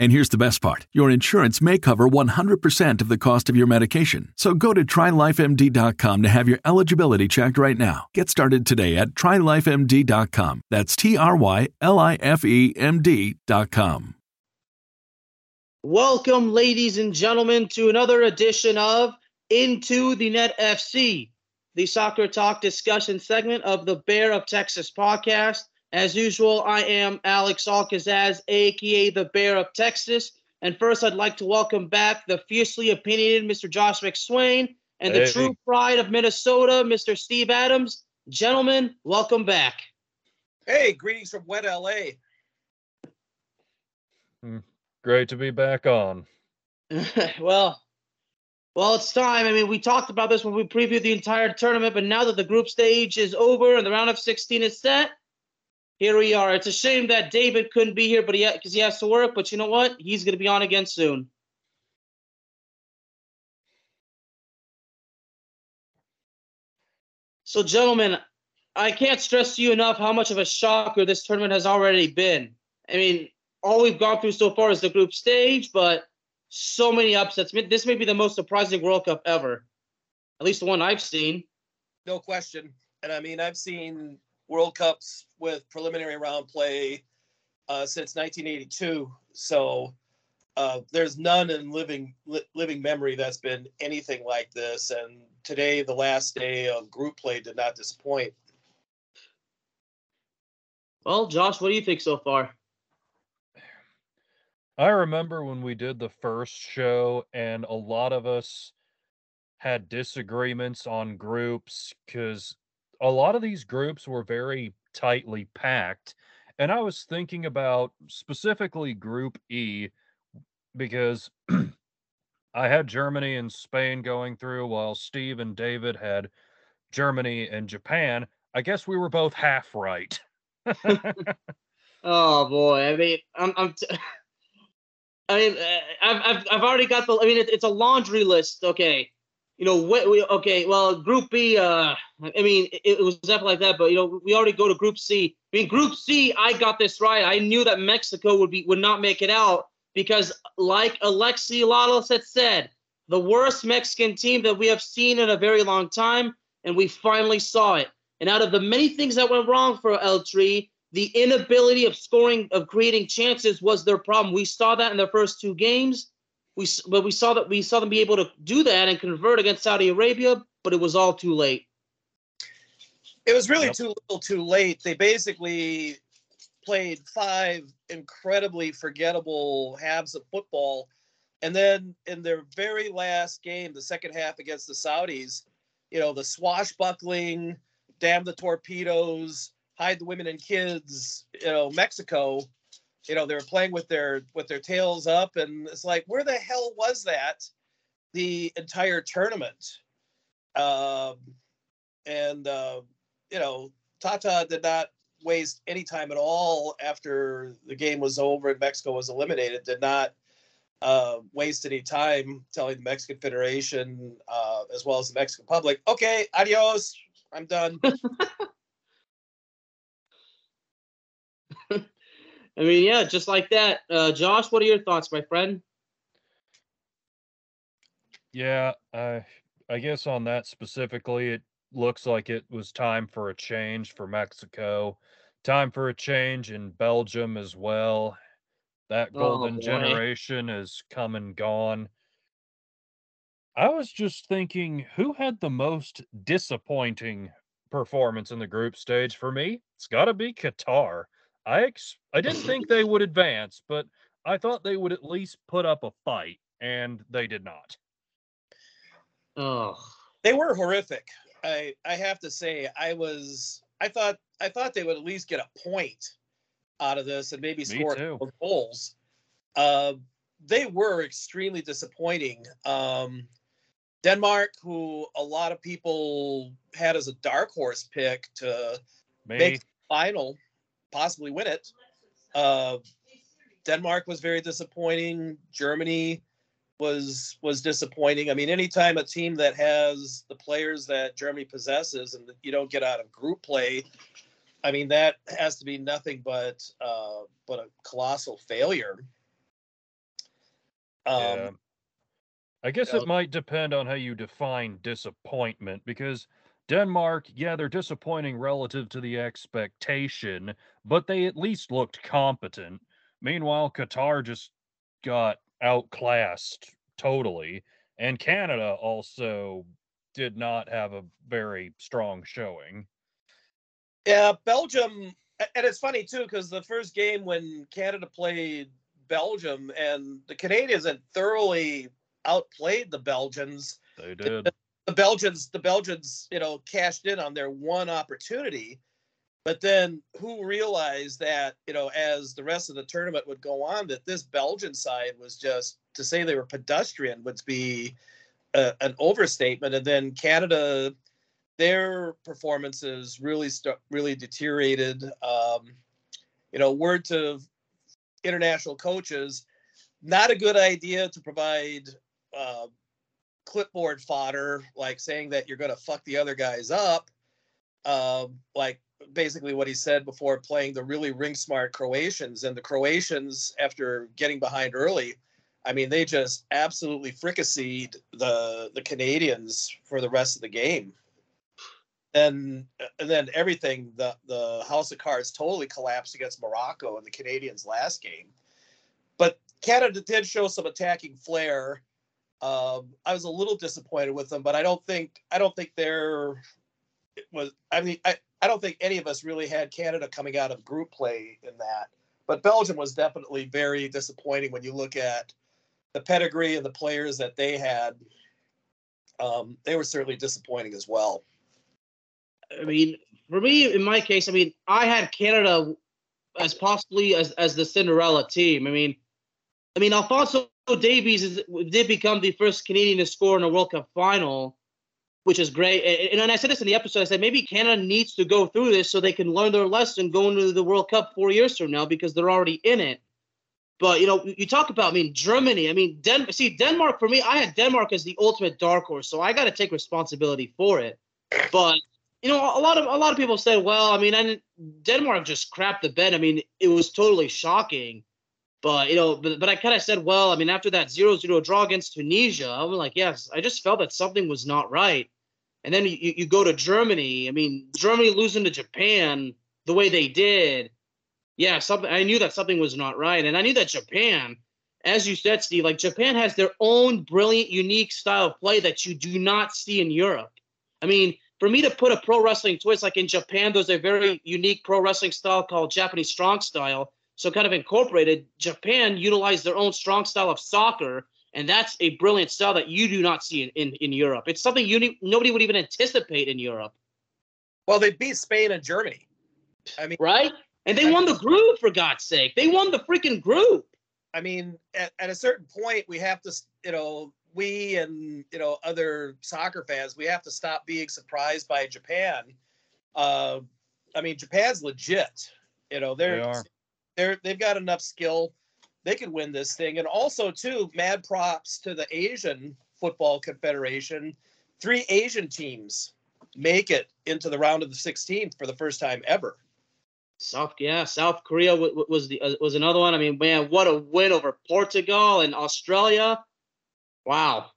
And here's the best part your insurance may cover 100% of the cost of your medication. So go to trylifemd.com to have your eligibility checked right now. Get started today at trylifemd.com. That's T R Y L I F E M D.com. Welcome, ladies and gentlemen, to another edition of Into the Net FC, the soccer talk discussion segment of the Bear of Texas podcast. As usual, I am Alex Alcazaz, aka the Bear of Texas. And first, I'd like to welcome back the fiercely opinionated Mr. Josh McSwain and the Hey. true pride of Minnesota, Mr. Steve Adams. Gentlemen, welcome back. Hey, greetings from wet LA. Hmm, great to be back on. well, well, it's time. I mean, we talked about this when we previewed the entire tournament, but now that the group stage is over and the round of 16 is set, here we are. It's a shame that David couldn't be here, but he because he has to work. But you know what? He's going to be on again soon. So, gentlemen, I can't stress to you enough how much of a shocker this tournament has already been. I mean, all we've gone through so far is the group stage, but so many upsets. This may be the most surprising World Cup ever, at least the one I've seen. No question. And I mean, I've seen World Cups with preliminary round play uh, since 1982. So uh, there's none in living li- living memory that's been anything like this. And today, the last day of group play, did not disappoint. Well, Josh, what do you think so far? I remember when we did the first show, and a lot of us had disagreements on groups because a lot of these groups were very tightly packed. And I was thinking about specifically Group E because I had Germany and Spain going through while Steve and David had Germany and Japan. I guess we were both half right. Oh boy, I mean, I'm, I'm t- I mean, uh, I've, I've, I've already got the. I mean, it, it's a laundry list. Okay, you know, we, okay, well, Group B. Uh, I mean, it, it was definitely like that, but you know, we already go to Group C. I mean, Group C, I got this right. I knew that Mexico would be would not make it out because, like Alexi Lalas had said, the worst Mexican team that we have seen in a very long time, and we finally saw it. And out of the many things that went wrong for El Tri, the inability of scoring, of creating chances was their problem. We saw that in their first two games. We, but we saw that we saw them be able to do that and convert against Saudi Arabia, but it was all too late. It was really Yep. too little too late. They basically played five incredibly forgettable halves of football. And then in their very last game, the second half against the Saudis, you know, the swashbuckling, damn the torpedoes, hide the women and kids, you know, Mexico, you know, they were playing with their with their tails up and it's like where the hell was that the entire tournament? Um and uh, you know, Tata did not waste any time at all after the game was over and Mexico was eliminated. Did not uh, waste any time telling the Mexican Federation uh, as well as the Mexican public, "Okay, adios, I'm done." I mean, yeah, just like that. Uh, Josh, what are your thoughts, my friend? Yeah, I I guess on that specifically, it looks like it was time for a change for Mexico. Time for a change in Belgium as well. That Oh, golden boy. generation is come and gone. I was just thinking who had the most disappointing performance in the group stage for me? It's got to be Qatar. I ex- I didn't think they would advance, but I thought they would at least put up a fight and they did not. Oh, They were horrific. I I have to say I was I thought I thought they would at least get a point out of this and maybe score a too. couple goals. Uh, they were extremely disappointing. Um, Denmark, who a lot of people had as a dark horse pick to Me, make the final, possibly win it. Uh, Denmark was very disappointing. Germany was was disappointing. I mean, anytime a team that has the players that Germany possesses and you don't get out of group play, I mean that has to be nothing but uh, but a colossal failure. Um, yeah. I guess it might depend on how you define disappointment because Denmark, yeah, they're disappointing relative to the expectation, but they at least looked competent. Meanwhile, Qatar just got outclassed totally, and Canada also did not have a very strong showing. Yeah, Belgium, and it's funny too because the first game when Canada played Belgium and the Canadians had thoroughly outplayed the Belgians. They did. The Belgians, the Belgians, you know, cashed in on their one opportunity, but then who realized that, you know, as the rest of the tournament would go on, that this Belgian side was just to say they were pedestrian would be a, an overstatement, and then Canada their performances really st- really deteriorated. Um, you know, word to international coaches, not a good idea to provide uh, clipboard fodder, like saying that you're going to fuck the other guys up. Um, like basically what he said before playing the really ring smart Croatians, and the Croatians after getting behind early. I mean, they just absolutely fricasseed the the Canadians for the rest of the game and and then everything the the house of cards totally collapsed against Morocco in the Canadians last game. But Canada did show some attacking flair. Um, I was a little disappointed with them, but I don't think I don't think they're it was I mean I, I don't think any of us really had Canada coming out of group play in that. But Belgium was definitely very disappointing when you look at the pedigree and the players that they had. Um, they were certainly disappointing as well. I mean, for me, in my case, I mean, I had Canada as possibly as, as the Cinderella team. I mean, I mean, Alfonso Davies is, did become the first Canadian to score in a World Cup final, which is great. And, and I said this in the episode. I said maybe Canada needs to go through this so they can learn their lesson going to the World Cup four years from now because they're already in it. But you know, you talk about, I mean, Germany. I mean, Den- see, Denmark for me, I had Denmark as the ultimate dark horse, so I got to take responsibility for it. But you know, a lot of a lot of people said, well, I mean, didn't, Denmark just crapped the bed. I mean, it was totally shocking. But you know, but, but I kind of said, well, I mean, after that 0-0 draw against Tunisia, I'm like, yes, I just felt that something was not right. And then you, you go to Germany. I mean, Germany losing to Japan the way they did. Yeah, something. I knew that something was not right, and I knew that Japan, as you said, Steve, like Japan has their own brilliant, unique style of play that you do not see in Europe. I mean, for me to put a pro wrestling twist, like in Japan, there's a very unique pro wrestling style called Japanese strong style. So, kind of incorporated, Japan utilized their own strong style of soccer, and that's a brilliant style that you do not see in, in, in Europe. It's something uni- nobody would even anticipate in Europe, Well, they beat Spain and Germany. I mean, right? And they won the group, for God's sake. They won the freaking group. I mean, at, at a certain point, we have to, you know, we and you know other soccer fans, we have to stop being surprised by Japan. Uh, I mean, Japan's legit. You know, they're They are. They're they've got enough skill. They could win this thing, and also too, mad props to the Asian Football Confederation. Three Asian teams make it into the round of the 16th for the first time ever. South, yeah, South Korea w- w- was the uh, was another one. I mean, man, what a win over Portugal and Australia! Wow.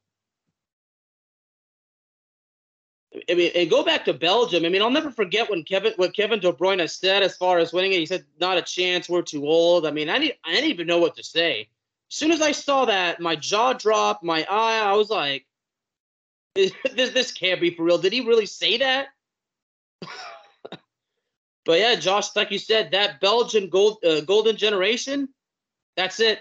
I mean, and go back to Belgium. I mean, I'll never forget when Kevin what Kevin De Bruyne said as far as winning it. He said, "Not a chance. We're too old." I mean, I didn't, I didn't even know what to say. As soon as I saw that, my jaw dropped. My eye, I was like, "This this can't be for real." Did he really say that? but yeah, Josh, like you said, that Belgian gold uh, golden generation, that's it.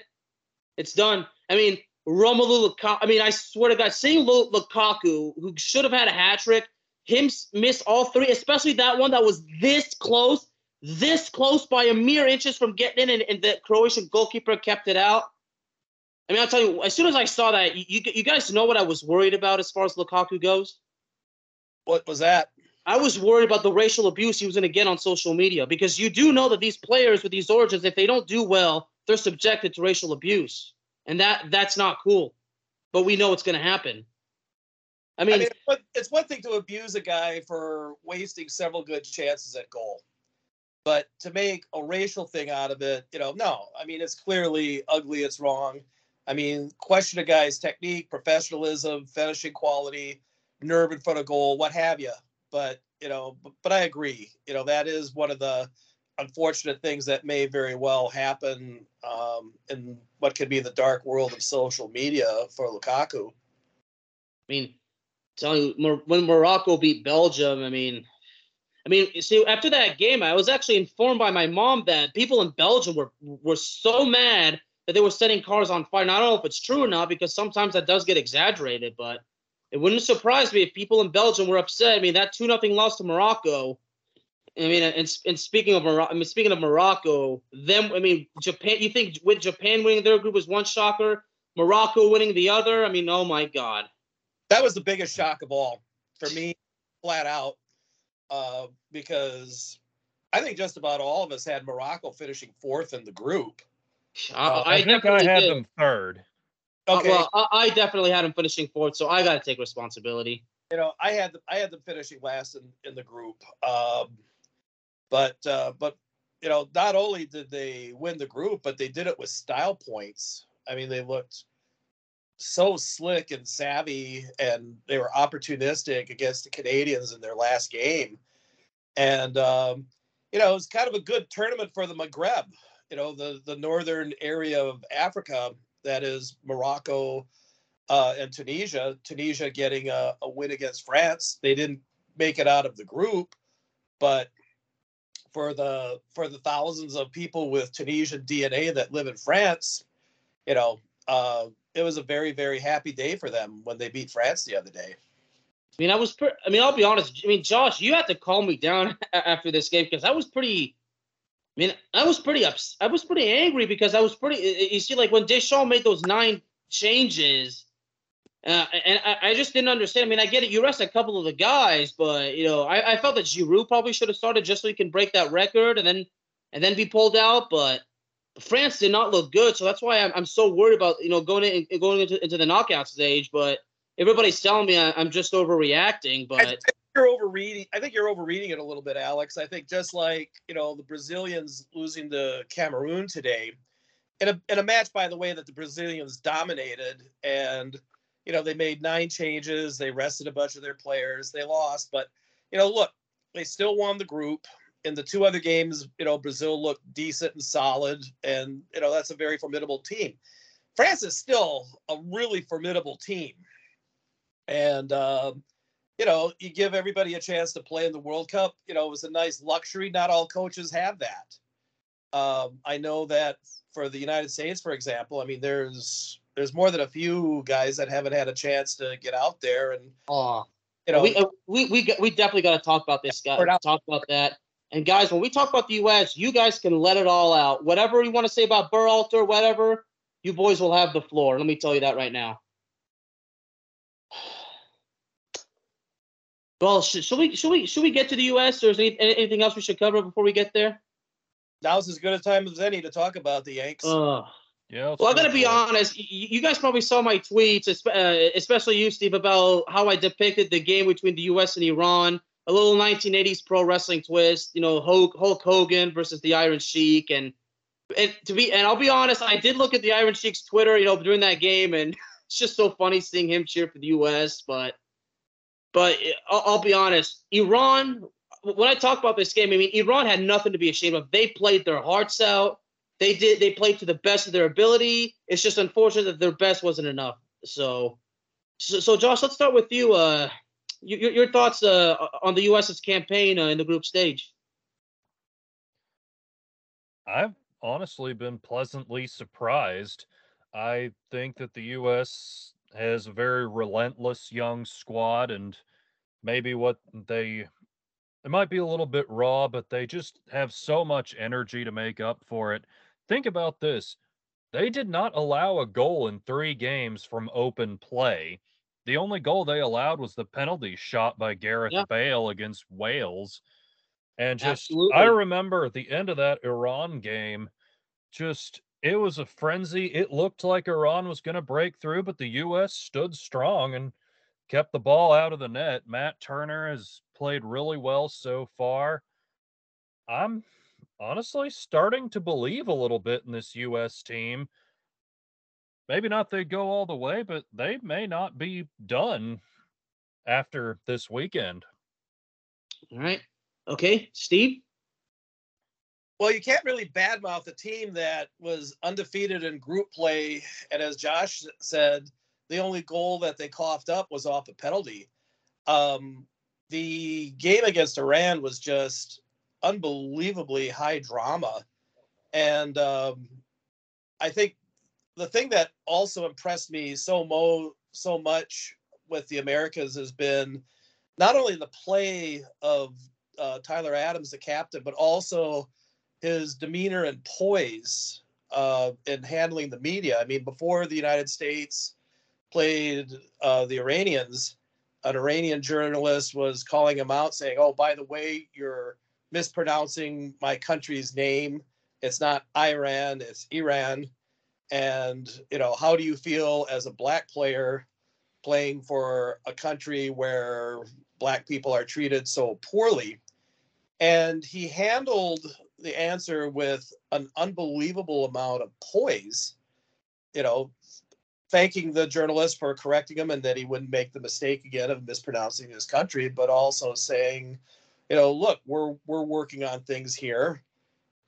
It's done. I mean, Romelu Lukaku. I mean, I swear to God, seeing Lukaku, who should have had a hat trick, him miss all three, especially that one that was this close, this close by a mere inches from getting in, and, and the Croatian goalkeeper kept it out. I mean, I'll tell you, as soon as I saw that, you, you guys know what I was worried about as far as Lukaku goes? What was that? I was worried about the racial abuse he was going to get on social media because you do know that these players with these origins, if they don't do well, they're subjected to racial abuse and that that's not cool. But we know it's going to happen. I mean, I mean, it's one thing to abuse a guy for wasting several good chances at goal, but to make a racial thing out of it, you know, no. I mean, it's clearly ugly. It's wrong. I mean, question a guy's technique, professionalism, finishing quality, nerve in front of goal, what have you. But you know, but, but I agree. You know, that is one of the unfortunate things that may very well happen um, in what could be the dark world of social media for Lukaku. I mean, telling you, when Morocco beat Belgium, I mean, I mean, see, after that game, I was actually informed by my mom that people in Belgium were were so mad that they were setting cars on fire. I don't know if it's true or not because sometimes that does get exaggerated, but it wouldn't surprise me if people in Belgium were upset. I mean, that two nothing loss to Morocco I mean, and, and speaking of Morocco, I mean, speaking of Morocco, them, I mean, Japan. You think with Japan winning their group was one shocker, Morocco winning the other? I mean, oh my God, that was the biggest shock of all for me, flat out, uh, because I think just about all of us had Morocco finishing fourth in the group. Uh, I, I, think I had did. them third. Okay. Uh, well, I, I, definitely had them finishing fourth, so I got to take responsibility. You know, I had I had them finishing last in, in the group. Um, but uh, but you know, not only did they win the group, but they did it with style points. I mean, they looked so slick and savvy, and they were opportunistic against the Canadians in their last game. And um, you know, it was kind of a good tournament for the Maghreb. You know, the the northern area of Africa that is Morocco uh, and Tunisia. Tunisia getting a, a win against France. They didn't make it out of the group, but for the for the thousands of people with Tunisian DNA that live in France, you know, uh, it was a very very happy day for them when they beat France the other day. I mean, I was. Pre- I mean, I'll be honest. I mean, Josh, you had to calm me down after this game because I was pretty. I mean, I was pretty ups. I was pretty angry because I was pretty. You see, like when Deschamps made those nine changes, uh, and I, I, just didn't understand. I mean, I get it. You rest a couple of the guys, but you know, I, I felt that Giroud probably should have started just so he can break that record and then and then be pulled out. But France did not look good, so that's why I'm, I'm so worried about you know going in going into, into the knockout stage. But everybody's telling me I, am just overreacting. But you're overreading. I think you're overreading it a little bit, Alex. I think just like you know the Brazilians losing to Cameroon today, in a in a match by the way that the Brazilians dominated and you know, they made nine changes. They rested a bunch of their players. They lost, but you know, look, they still won the group. In the two other games, you know, Brazil looked decent and solid, and you know that's a very formidable team. France is still a really formidable team, and um, you know, you give everybody a chance to play in the World Cup. You know, it was a nice luxury. Not all coaches have that. Um, I know that for the United States, for example, I mean, there's there's more than a few guys that haven't had a chance to get out there and oh you know. We uh, we we, we definitely got to talk about this guy talk about that. And guys when we talk about the us you guys can let it all out. Whatever you want to say about Berhalter whatever you boys will have the floor. Let me tell you that right now. Well should, should we should we should we get to the us or is there anything else we should cover before we get there? Now's as good a time as any to talk about the yanks. Uh, yeah. Well, I'm gonna be honest. You guys probably saw my tweets, uh, especially you, Steve, about how I depicted the game between the U.S. and Iran. a little 1980s pro wrestling twist. You know, Hulk, Hulk Hogan versus the Iron Sheik, and and to be and I'll be honest, I did look at the Iron Sheik's Twitter, you know, during that game, and it's just so funny seeing him cheer for the U.S. But but I'll, I'll be honest, Iran. When I talk about this game, I mean Iran had nothing to be ashamed of. They played their hearts out. They did. They played to the best of their ability. It's just unfortunate that their best wasn't enough. So, so, so Josh, let's start with you. Uh, your, your thoughts uh, on the U.S.'s campaign uh, in the group stage? I've honestly been pleasantly surprised. I think that the U.S. has a very relentless young squad, and maybe what they it might be a little bit raw, but they just have so much energy to make up for it. Think about this. They did not allow a goal in three games from open play. The only goal they allowed was the penalty shot by Gareth yeah. Bale against Wales. And just, Absolutely. I remember at the end of that Iran game, just, it was a frenzy. It looked like Iran was going to break through, but the U.S. stood strong and kept the ball out of the net. Matt Turner has played really well so far. I'm honestly starting to believe a little bit in this U.S. team maybe not they go all the way, but they may not be done after this weekend. All right. Okay, Steve. Well, you can't really badmouth a team that was undefeated in group play, and as Josh said, the only goal that they coughed up was off a penalty. Um, the game against Iran was just unbelievably high drama, and um, I think the thing that also impressed me so mo so much with the Americas has been not only the play of uh, Tyler Adams, the captain, but also his demeanor and poise uh, in handling the media. I mean, before the United States played uh, the Iranians, an Iranian journalist was calling him out, saying, "Oh, by the way, you're mispronouncing my country's name. It's not Iran, it's Iran." and you know how do you feel as a black player playing for a country where black people are treated so poorly and he handled the answer with an unbelievable amount of poise you know thanking the journalist for correcting him and that he wouldn't make the mistake again of mispronouncing his country but also saying you know look we're we're working on things here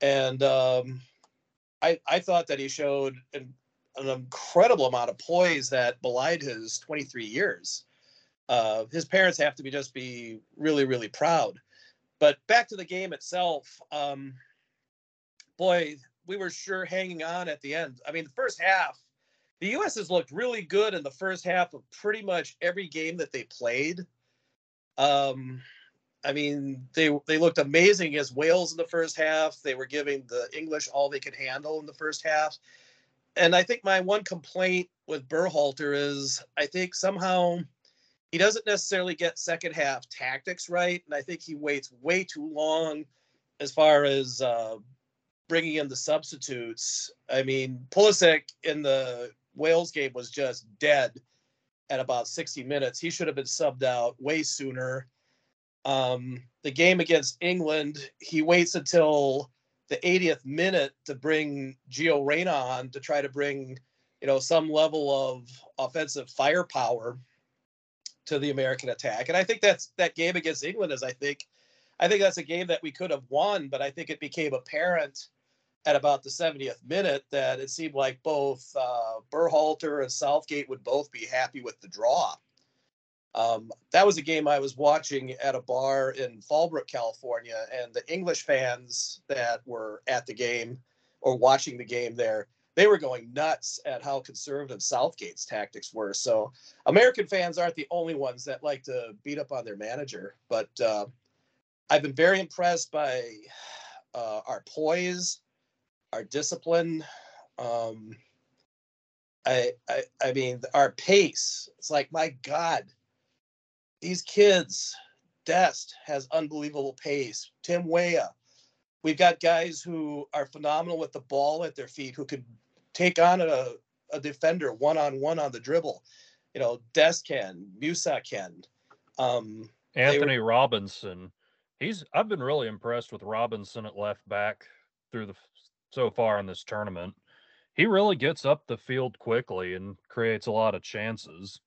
and um, I, I thought that he showed an, an incredible amount of poise that belied his 23 years. Uh, his parents have to be just be really, really proud. But back to the game itself, um, boy, we were sure hanging on at the end. I mean, the first half, the U.S. has looked really good in the first half of pretty much every game that they played. Um, I mean, they they looked amazing as Wales in the first half. They were giving the English all they could handle in the first half. And I think my one complaint with Berhalter is I think somehow he doesn't necessarily get second half tactics right, and I think he waits way too long as far as uh, bringing in the substitutes. I mean, Pulisic in the Wales game was just dead at about 60 minutes. He should have been subbed out way sooner. Um, the game against England, he waits until the 80th minute to bring Gio Reyna on to try to bring, you know, some level of offensive firepower to the American attack. And I think that's that game against England is I think I think that's a game that we could have won, but I think it became apparent at about the 70th minute that it seemed like both uh, Berhalter and Southgate would both be happy with the draw. Um, that was a game I was watching at a bar in Fallbrook, California, and the English fans that were at the game or watching the game there, they were going nuts at how conservative Southgate's tactics were. So American fans aren't the only ones that like to beat up on their manager, but uh, I've been very impressed by uh, our poise, our discipline. Um, I, I, I mean, our pace. It's like, my God, these kids, Dest has unbelievable pace. Tim Weah. We've got guys who are phenomenal with the ball at their feet who could take on a, a defender one on one on the dribble. You know, Dest can, Musah can. Um, Antonee were... Robinson. He's I've been really impressed with Robinson at left back through the so far in this tournament. He really gets up the field quickly and creates a lot of chances.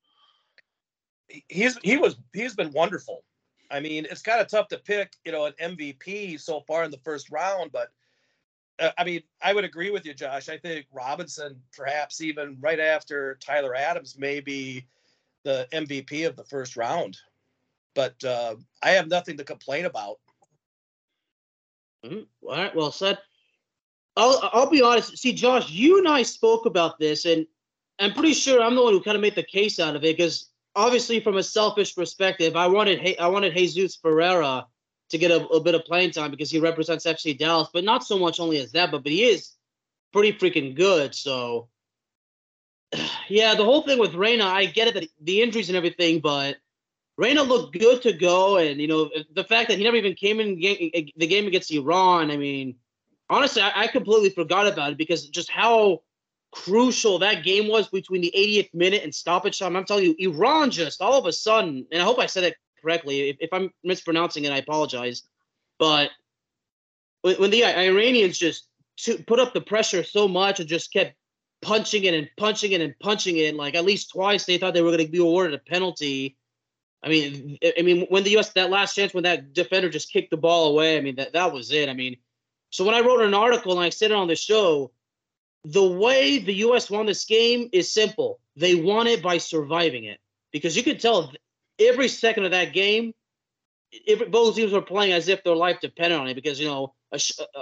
He's he was he's been wonderful. I mean, it's kind of tough to pick, you know, an MVP so far in the first round, but uh, I mean, I would agree with you, Josh. I think Robinson, perhaps even right after Tyler Adams, may be the MVP of the first round. But uh, I have nothing to complain about. Mm-hmm. All right, well said. I'll I'll be honest. See, Josh, you and I spoke about this, and I'm pretty sure I'm the one who kind of made the case out of it because obviously, from a selfish perspective, I wanted I wanted Jesus Ferreira to get a, a, bit of playing time because he represents FC Dallas, but not so much only as that, but but he is pretty freaking good. So yeah, the whole thing with Reyna, I get it that the injuries and everything, but Reyna looked good to go, and you know the fact that he never even came in the game against Iran. I mean honestly, I, I, completely forgot about it because just how crucial that game was between the 80th minute and stoppage time. I'm telling you, Iran just all of a sudden, and I hope I said it correctly. If, if I'm mispronouncing it, I apologize. But when the Iranians just put up the pressure so much and just kept punching it and punching it and punching it, like at least twice they thought they were going to be awarded a penalty. I mean, I mean, when the U.S. that last chance when that defender just kicked the ball away, I mean that that was it. I mean, so when I wrote an article and I said it on the show, the way the U.S. won this game is simple. They won it by surviving it because you could tell every second of that game, every, both teams were playing as if their life depended on it because you know a,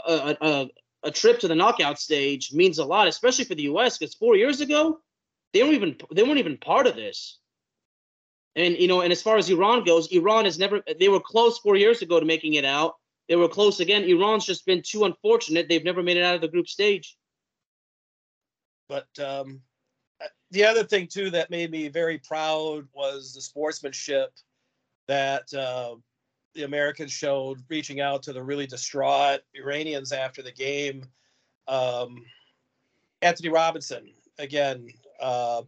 a, a, a trip to the knockout stage means a lot, especially for the U.S. Because four years ago, they weren't even they weren't even part of this. And you know, and as far as Iran goes, Iran has never they were close four years ago to making it out. They were close again. Iran's just been too unfortunate. They've never made it out of the group stage. But um, uh, the other thing too that made me very proud was the sportsmanship that uh, the Americans showed, reaching out to the really distraught Iranians after the game. Um, Antonee Robinson again. Uh,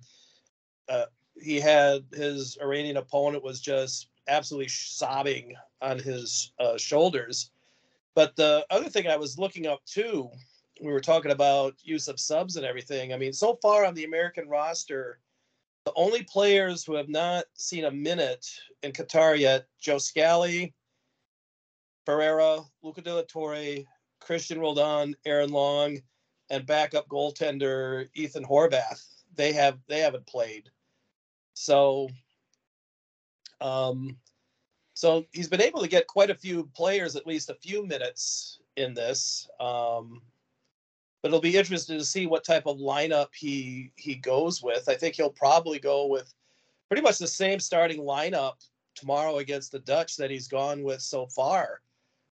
uh, he had his Iranian opponent was just absolutely sobbing on his uh, shoulders. But the other thing I was looking up too, we were talking about use of subs and everything. I mean, so far on the American roster, the only players who have not seen a minute in Qatar yet, Joe Scally, Ferreira, Luca de la Torre, Cristian Roldan, Aaron Long, and backup goaltender Ethan Horvath. They have they haven't played. So um, so he's been able to get quite a few players, at least a few minutes in this. Um, but it'll be interesting to see what type of lineup he he goes with. I think he'll probably go with pretty much the same starting lineup tomorrow against the Dutch that he's gone with so far.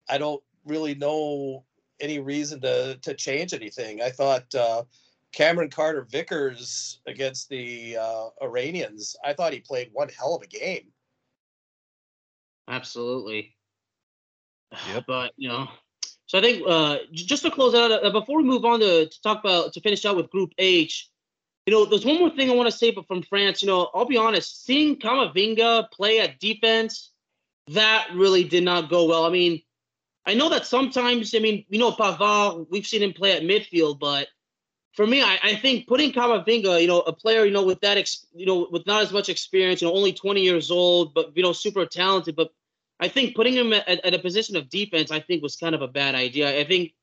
I don't really know any reason to to change anything. I thought uh, Cameron Carter Vickers against the uh, Iranians. I thought he played one hell of a game. Absolutely. Yep. But you know, so I think uh, just to close out, uh, before we move on to, to talk about to finish out with Group H, you know, there's one more thing I want to say, but from France, you know, I'll be honest, seeing Camavinga play at defense, that really did not go well. I mean, I know that sometimes, I mean, you know, Pavard, we've seen him play at midfield, but for me, I, I think putting Camavinga, you know, a player, you know, with that, ex, you know, with not as much experience, you know, only 20 years old, but you know, super talented. But I think putting him at, at a position of defense, I think, was kind of a bad idea. I think,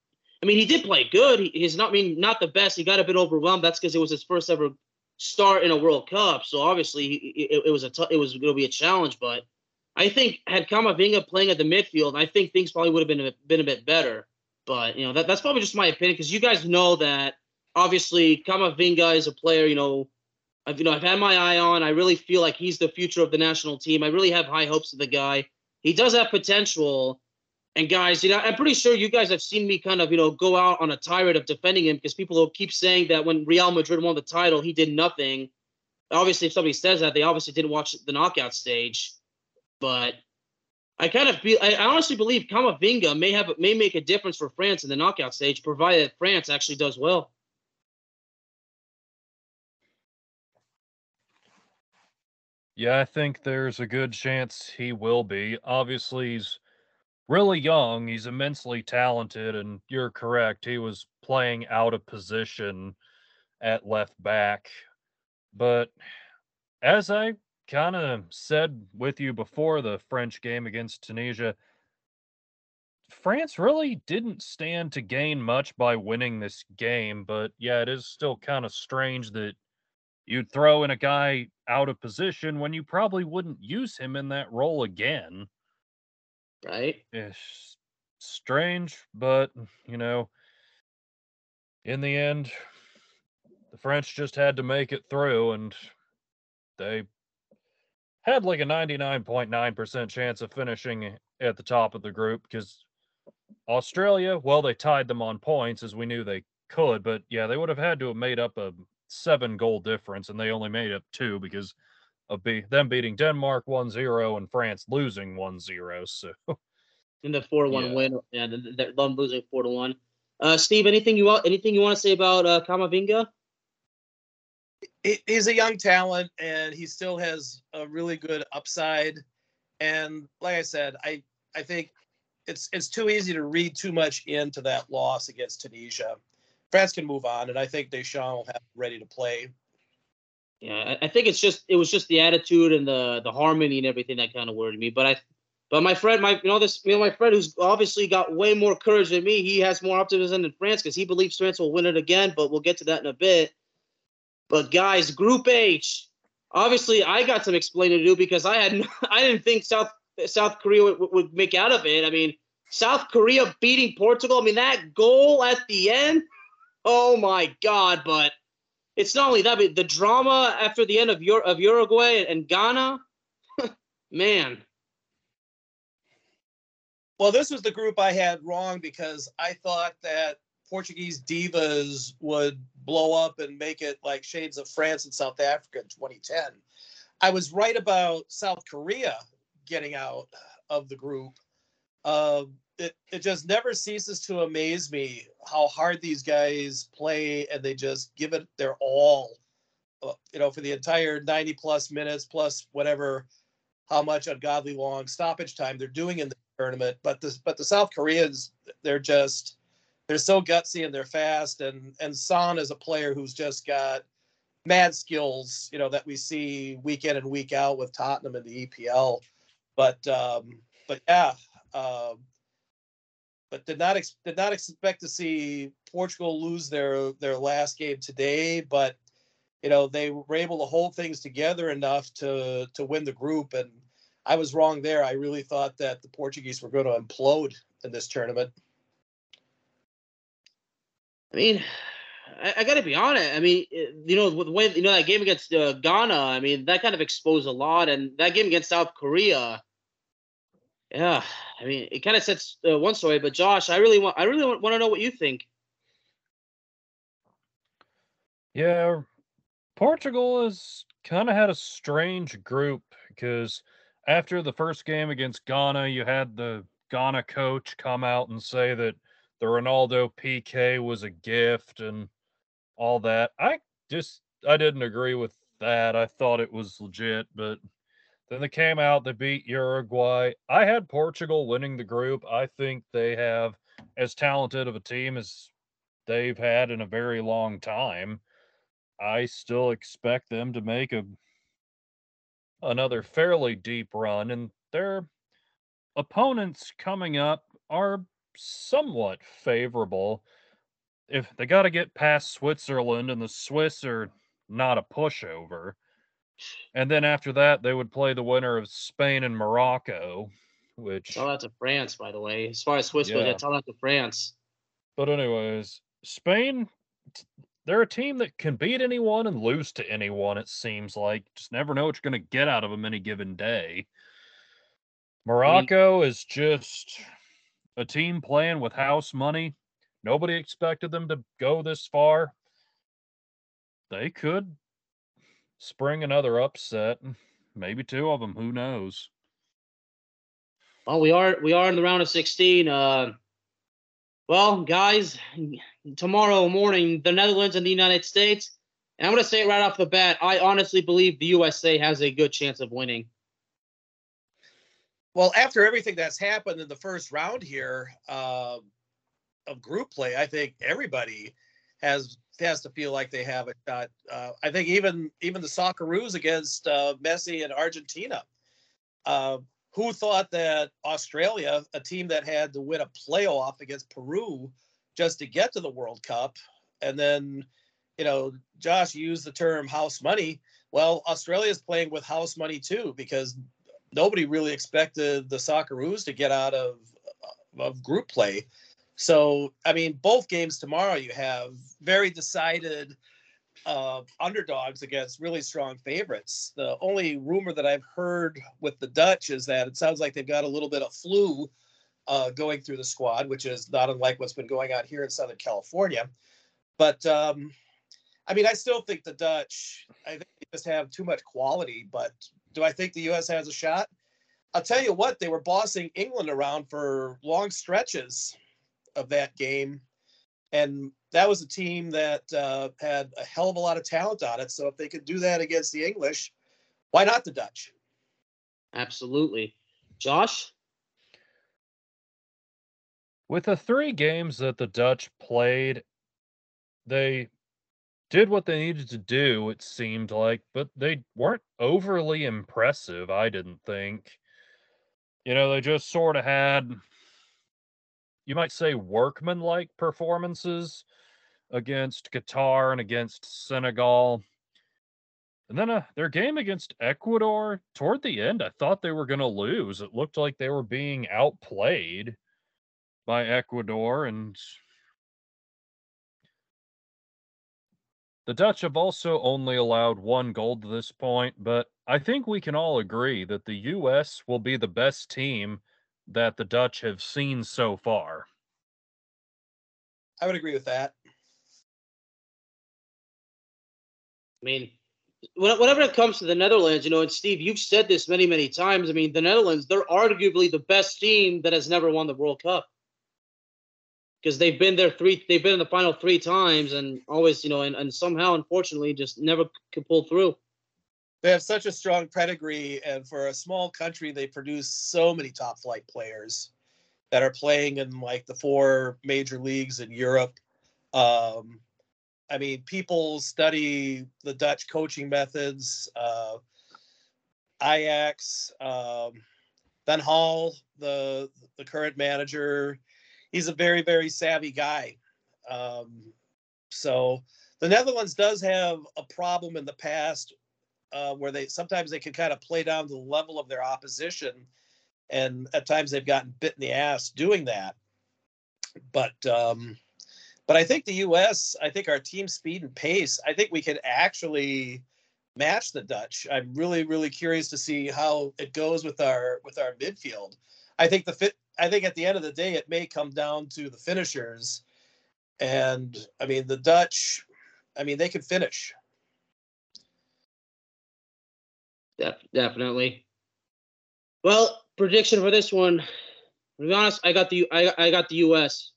I mean, he did play good. He, he's not, I mean, not the best. He got a bit overwhelmed. That's because it was his first ever start in a World Cup. So obviously, it, it was a t- it was going to be a challenge. But I think had Camavinga playing at the midfield, I think things probably would have been a, been a bit better. But you know, that, that's probably just my opinion because you guys know that obviously Camavinga is a player, you know, I've you know I've had my eye on. I really feel like he's the future of the national team. I really have high hopes of the guy. He does have potential. And guys, you know, I'm pretty sure you guys have seen me kind of, you know, go out on a tirade of defending him because people will keep saying that when Real Madrid won the title, he did nothing. Obviously, if somebody says that, they obviously didn't watch the knockout stage. But I kind of be I honestly believe Camavinga may have may make a difference for France in the knockout stage, provided France actually does well. Yeah, I think there's a good chance he will be. Obviously, he's really young. He's immensely talented, and you're correct. He was playing out of position at left back. But as I kind of said with you before the French game against Tunisia, France really didn't stand to gain much by winning this game. But yeah, it is still kind of strange that you'd throw in a guy out of position when you probably wouldn't use him in that role again. Right? Eh, it's strange, but you know, in the end, the French just had to make it through and they had like a 99.9% chance of finishing at the top of the group because Australia, well, they tied them on points as we knew they could, but yeah, they would have had to have made up a seven goal difference, and they only made up two because of be- them beating Denmark 1 0 and France losing 1 0. So, in the 4 1 yeah. win, yeah, them losing 4 to 1. Uh, Steve, anything you want? Anything you want to say about uh, Camavinga? He's a young talent, and he still has a really good upside. And like I said, I I think it's it's too easy to read too much into that loss against Tunisia. France can move on, and I think Deschamps will have ready to play. Yeah, I think it's just it was just the attitude and the the harmony and everything that kind of worried me. But I, but my friend, my you know this you know my friend who's obviously got way more courage than me. He has more optimism than France because he believes France will win it again. But we'll get to that in a bit. But guys, Group H, obviously I got some explaining to do because I had I didn't think South South Korea would, would make out of it. I mean, South Korea beating Portugal. I mean, that goal at the end. Oh my God! But it's not only that, but the drama after the end of Ur- of Uruguay and Ghana. Man. Well, this was the group I had wrong because I thought that Portuguese divas would blow up and make it like Shades of France and South Africa in 2010. I was right about South Korea getting out of the group. Uh, it, it just never ceases to amaze me how hard these guys play and they just give it their all, uh, you know, for the entire 90 plus minutes plus whatever, how much ungodly long stoppage time they're doing in the tournament. But the, but the South Koreans, they're just, they're so gutsy and they're fast. And, and Son is a player who's just got mad skills, you know, that we see week in and week out with Tottenham in the EPL. But um, but yeah, uh, but did not ex- did not expect to see Portugal lose their their last game today. But you know they were able to hold things together enough to to win the group, and I was wrong there. I really thought that the Portuguese were going to implode in this tournament. I mean, I, I got to be honest. I mean, you know, with the way you know that game against uh, Ghana, I mean, that kind of exposed a lot, and that game against South Korea. Yeah, I mean, it kind of sets uh, one story, but Josh, I really want, I really want, want to know what you think. Yeah, Portugal has kind of had a strange group because after the first game against Ghana, you had the Ghana coach come out and say that the Ronaldo PK was a gift and all that. I just I didn't agree with that. I thought it was legit, but then they came out, they beat Uruguay. I had Portugal winning the group. I think they have as talented of a team as they've had in a very long time. I still expect them to make a another fairly deep run and their opponents coming up are somewhat favorable if they got to get past Switzerland and the Swiss are not a pushover. And then after that, they would play the winner of Spain and Morocco, which. Shout out to France, by the way. As far as Swiss yeah. goes, shout out to France. But, anyways, Spain, they're a team that can beat anyone and lose to anyone, it seems like. Just never know what you're going to get out of them any given day. Morocco I mean, is just a team playing with house money Nobody expected them to go this far. They could spring another upset, maybe two of them. Who knows? Well, we are we are in the round of 16. Uh, well, guys, tomorrow morning, the Netherlands and the United States. And I'm going to say it right off the bat. I honestly believe the USA has a good chance of winning. Well, after everything that's happened in the first round here uh, of group play, I think everybody has has to feel like they have a shot. Uh, I think even even the Socceroos against uh, Messi and Argentina. Uh, who thought that Australia, a team that had to win a playoff against Peru just to get to the World Cup, and then, you know, Josh used the term house money. Well, Australia is playing with house money too because nobody really expected the Socceroos to get out of of group play. So, I mean, both games tomorrow you have very decided uh, underdogs against really strong favorites. The only rumor that I've heard with the Dutch is that it sounds like they've got a little bit of flu uh, going through the squad, which is not unlike what's been going on here in Southern California. But um, I mean, I still think the Dutch, I think they just have too much quality. But do I think the U.S. has a shot? I'll tell you what, they were bossing England around for long stretches of that game. And that was a team that uh, had a hell of a lot of talent on it. So if they could do that against the English, why not the Dutch? Absolutely. Josh? With the three games that the Dutch played, they did what they needed to do, it seemed like, but they weren't overly impressive, I didn't think. You know, they just sort of had you might say workman-like performances against Qatar and against Senegal. And then uh, their game against Ecuador, toward the end, I thought they were going to lose. It looked like they were being outplayed by Ecuador. And the Dutch have also only allowed one goal to this point, but I think we can all agree that the U.S. will be the best team that the Dutch have seen so far. I would agree with that. I mean, whenever it comes to the Netherlands, you know, and Steve, you've said this many, many times. I mean, the Netherlands, they're arguably the best team that has never won the World Cup because they've been there three, they've been in the final three times and always, you know, and, and somehow, unfortunately, just never could pull through they have such a strong pedigree, and for a small country, they produce so many top flight players that are playing in like the four major leagues in Europe. Um, I mean, people study the Dutch coaching methods. Uh, Ajax, um, Van Gaal, the the current manager, he's a very very savvy guy. Um, so the Netherlands does have a problem in the past uh, where they sometimes they can kind of play down to the level of their opposition, and at times they've gotten bit in the ass doing that. But um, but I think the U.S. I think our team speed and pace. I think we can actually match the Dutch. I'm really really curious to see how it goes with our with our midfield. I think the fit. I think at the end of the day, it may come down to the finishers. And I mean, the Dutch, I mean, they can finish. Def- definitely. Well, prediction for this one. To be honest, I got the I, I got the U.S.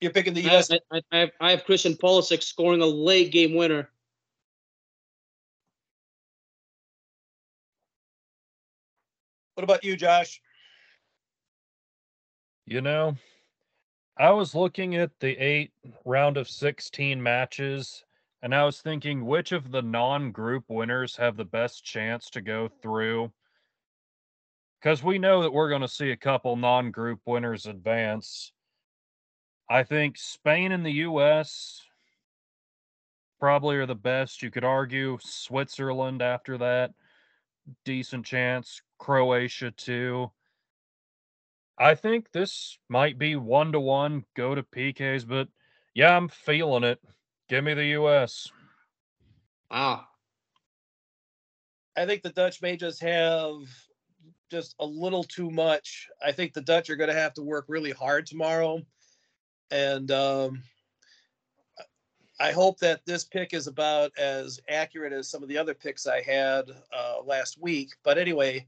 You're picking the U.S. I, I, I, have, I have Christian Pulisic scoring a late game winner. What about you, Josh? You know, I was looking at the eight round of 16 matches and I was thinking, which of the non group winners have the best chance to go through? Because we know that we're going to see a couple non group winners advance. I think Spain and the US probably are the best. You could argue Switzerland after that. Decent chance. Croatia, too. I think this might be one to one, go to PKs, but yeah, I'm feeling it. Give me the U.S. Wow. I think the Dutch may just have just a little too much. I think the Dutch are going to have to work really hard tomorrow, and um, I hope that this pick is about as accurate as some of the other picks I had uh, last week. But anyway,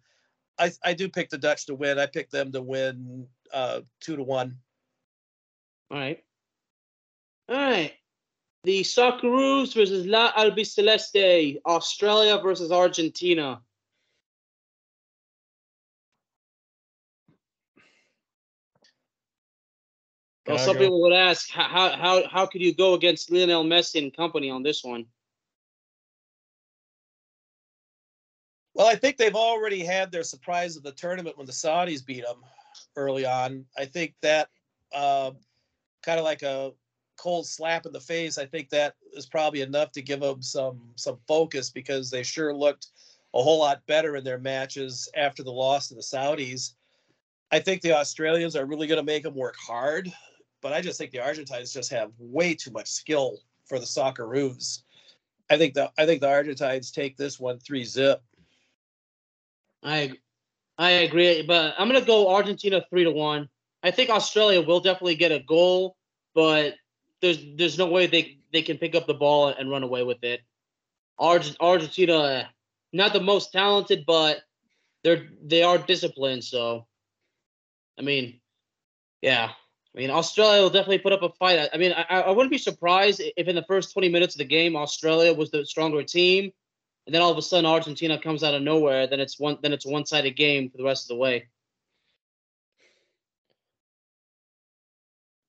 I, I do pick the Dutch to win. I picked them to win uh, two to one. All right. All right. The Socceroos versus La Albiceleste, Australia versus Argentina. Well, some people would ask, how how how could you go against Lionel Messi and company on this one? Well, I think they've already had their surprise of the tournament when the Saudis beat them early on. I think that uh, kind of like a cold slap in the face. I think that is probably enough to give them some some focus because they sure looked a whole lot better in their matches after the loss to the Saudis. I think the Australians are really going to make them work hard but I just think the Argentines just have way too much skill for the Socceroos. I think the I think the Argentines take this one three zip. I I agree, but I'm gonna go Argentina three to one. I think Australia will definitely get a goal, but there's there's no way they they can pick up the ball and run away with it. Argentina, not the most talented, but they're they are disciplined. So, I mean, yeah, I mean, Australia will definitely put up a fight. I mean, I, I wouldn't be surprised if in the first 20 minutes of the game, Australia was the stronger team, and then all of a sudden Argentina comes out of nowhere. Then it's one then it's a one-sided game for the rest of the way.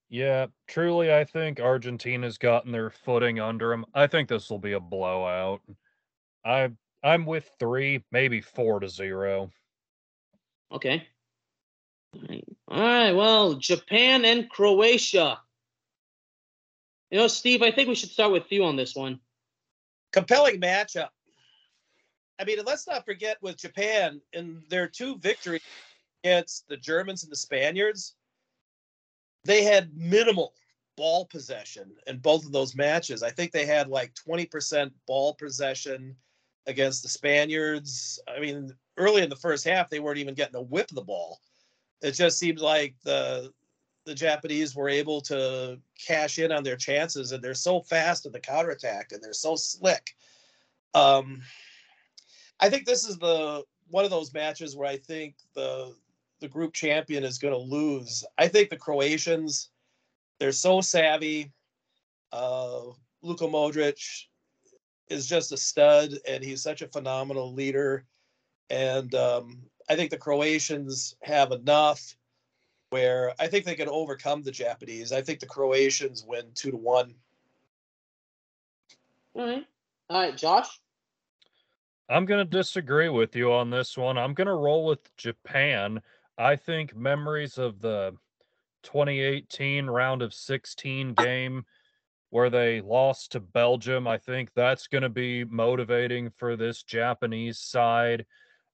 Yeah, truly, I think Argentina's gotten their footing under them. I think this will be a blowout. I I'm with three, maybe four to zero. Okay. All right. Well, Japan and Croatia. You know, Steve, I think we should start with you on this one. Compelling matchup. I mean, let's not forget with Japan in their two victories against the Germans and the Spaniards, they had minimal ball possession in both of those matches. I think they had like 20% ball possession against the Spaniards. I mean, early in the first half, they weren't even getting a whip of the ball it just seemed like the the Japanese were able to cash in on their chances, and they're so fast at the counterattack, and they're so slick. Um, I think this is the one of those matches where I think the the group champion is going to lose. I think the Croatians, they're so savvy. Uh, Luka Modric is just a stud, and he's such a phenomenal leader. And um, I think the Croatians have enough where I think they can overcome the Japanese. I think the Croatians win two to one. All right. All right, Josh. I'm going to disagree with you on this one. I'm going to roll with Japan. I think memories of the 2018 round of 16 game where they lost to Belgium, I think that's going to be motivating for this Japanese side.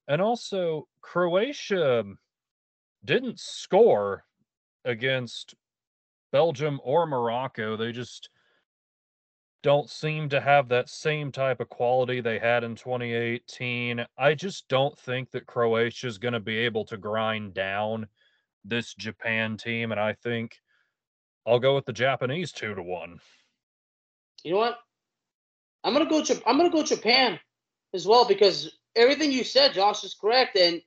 And also, Croatia didn't score against Belgium or Morocco. They just don't seem to have that same type of quality they had in 2018. I just don't think that Croatia is going to be able to grind down this Japan team, and I think I'll go with the Japanese two to one. You know what? I'm gonna go. I'm gonna go Japan as well because everything you said, Josh, is correct. And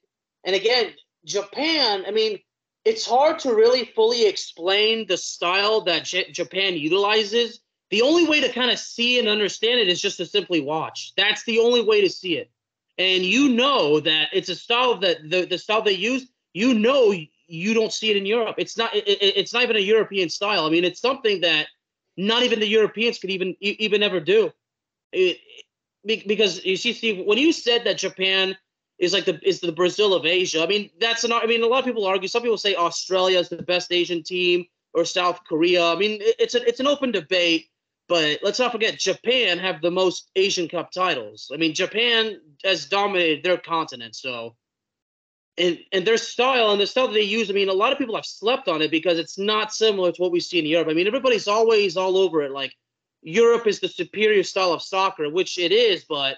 and again, Japan. I mean, it's hard to really fully explain the style that J- Japan utilizes. The only way to kind of see and understand it is just to simply watch. That's the only way to see it. And you know that it's a style that the, the style they use, you know you don't see it in Europe. It's not it, it's not even a European style. I mean, it's something that not even the Europeans could even even ever do. It, because you see, Steve, when you said that Japan is like the is the Brazil of Asia, I mean that's an. I mean, a lot of people argue. Some people say Australia is the best Asian team or South Korea. I mean, it's a, it's an open debate. But let's not forget, Japan have the most Asian Cup titles. I mean, Japan has dominated their continent. So, and and their style and the style that they use. I mean, a lot of people have slept on it because it's not similar to what we see in Europe. I mean, everybody's always all over it, like Europe is the superior style of soccer, which it is, but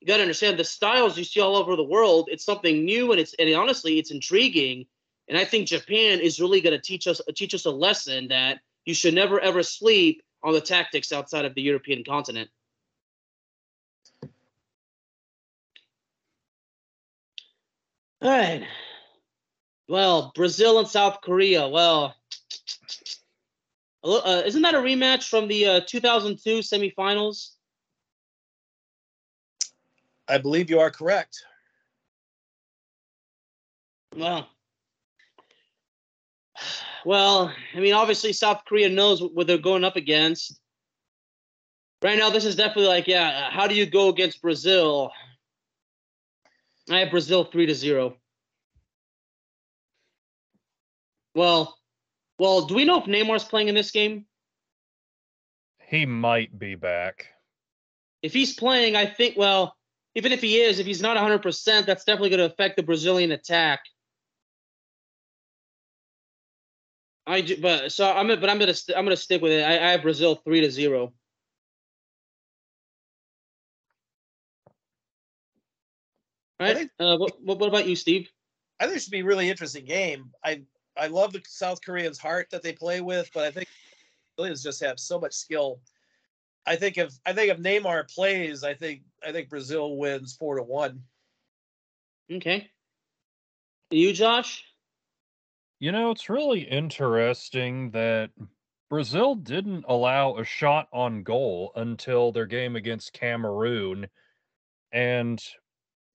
you got to understand the styles you see all over the world. It's something new, and it's and honestly, it's intriguing. And I think Japan is really going to teach us teach us a lesson that you should never ever sleep on the tactics outside of the European continent. All right. Well, Brazil and South Korea. Well, Uh, isn't that a rematch from the uh, 2002 semifinals? I believe you are correct. Well, well, I mean, obviously South Korea knows what they're going up against. Right now, this is definitely like, yeah, how do you go against Brazil? I have Brazil three to zero. Well, well, do we know if Neymar's playing in this game? He might be back. If he's playing, I think. Well, even if he is, if he's not 100, percent that's definitely going to affect the Brazilian attack. I do, but so I'm but I'm gonna st- I'm gonna stick with it. I, I have Brazil three to zero. All right. Think, uh, what, what about you, Steve? I think it should be a really interesting game. I I love the South Koreans' heart that they play with, but I think Brazilians just have so much skill. I think if I think if Neymar plays, I think I think Brazil wins four to one. Okay. You, Josh? You know, it's really interesting that Brazil didn't allow a shot on goal until their game against Cameroon. And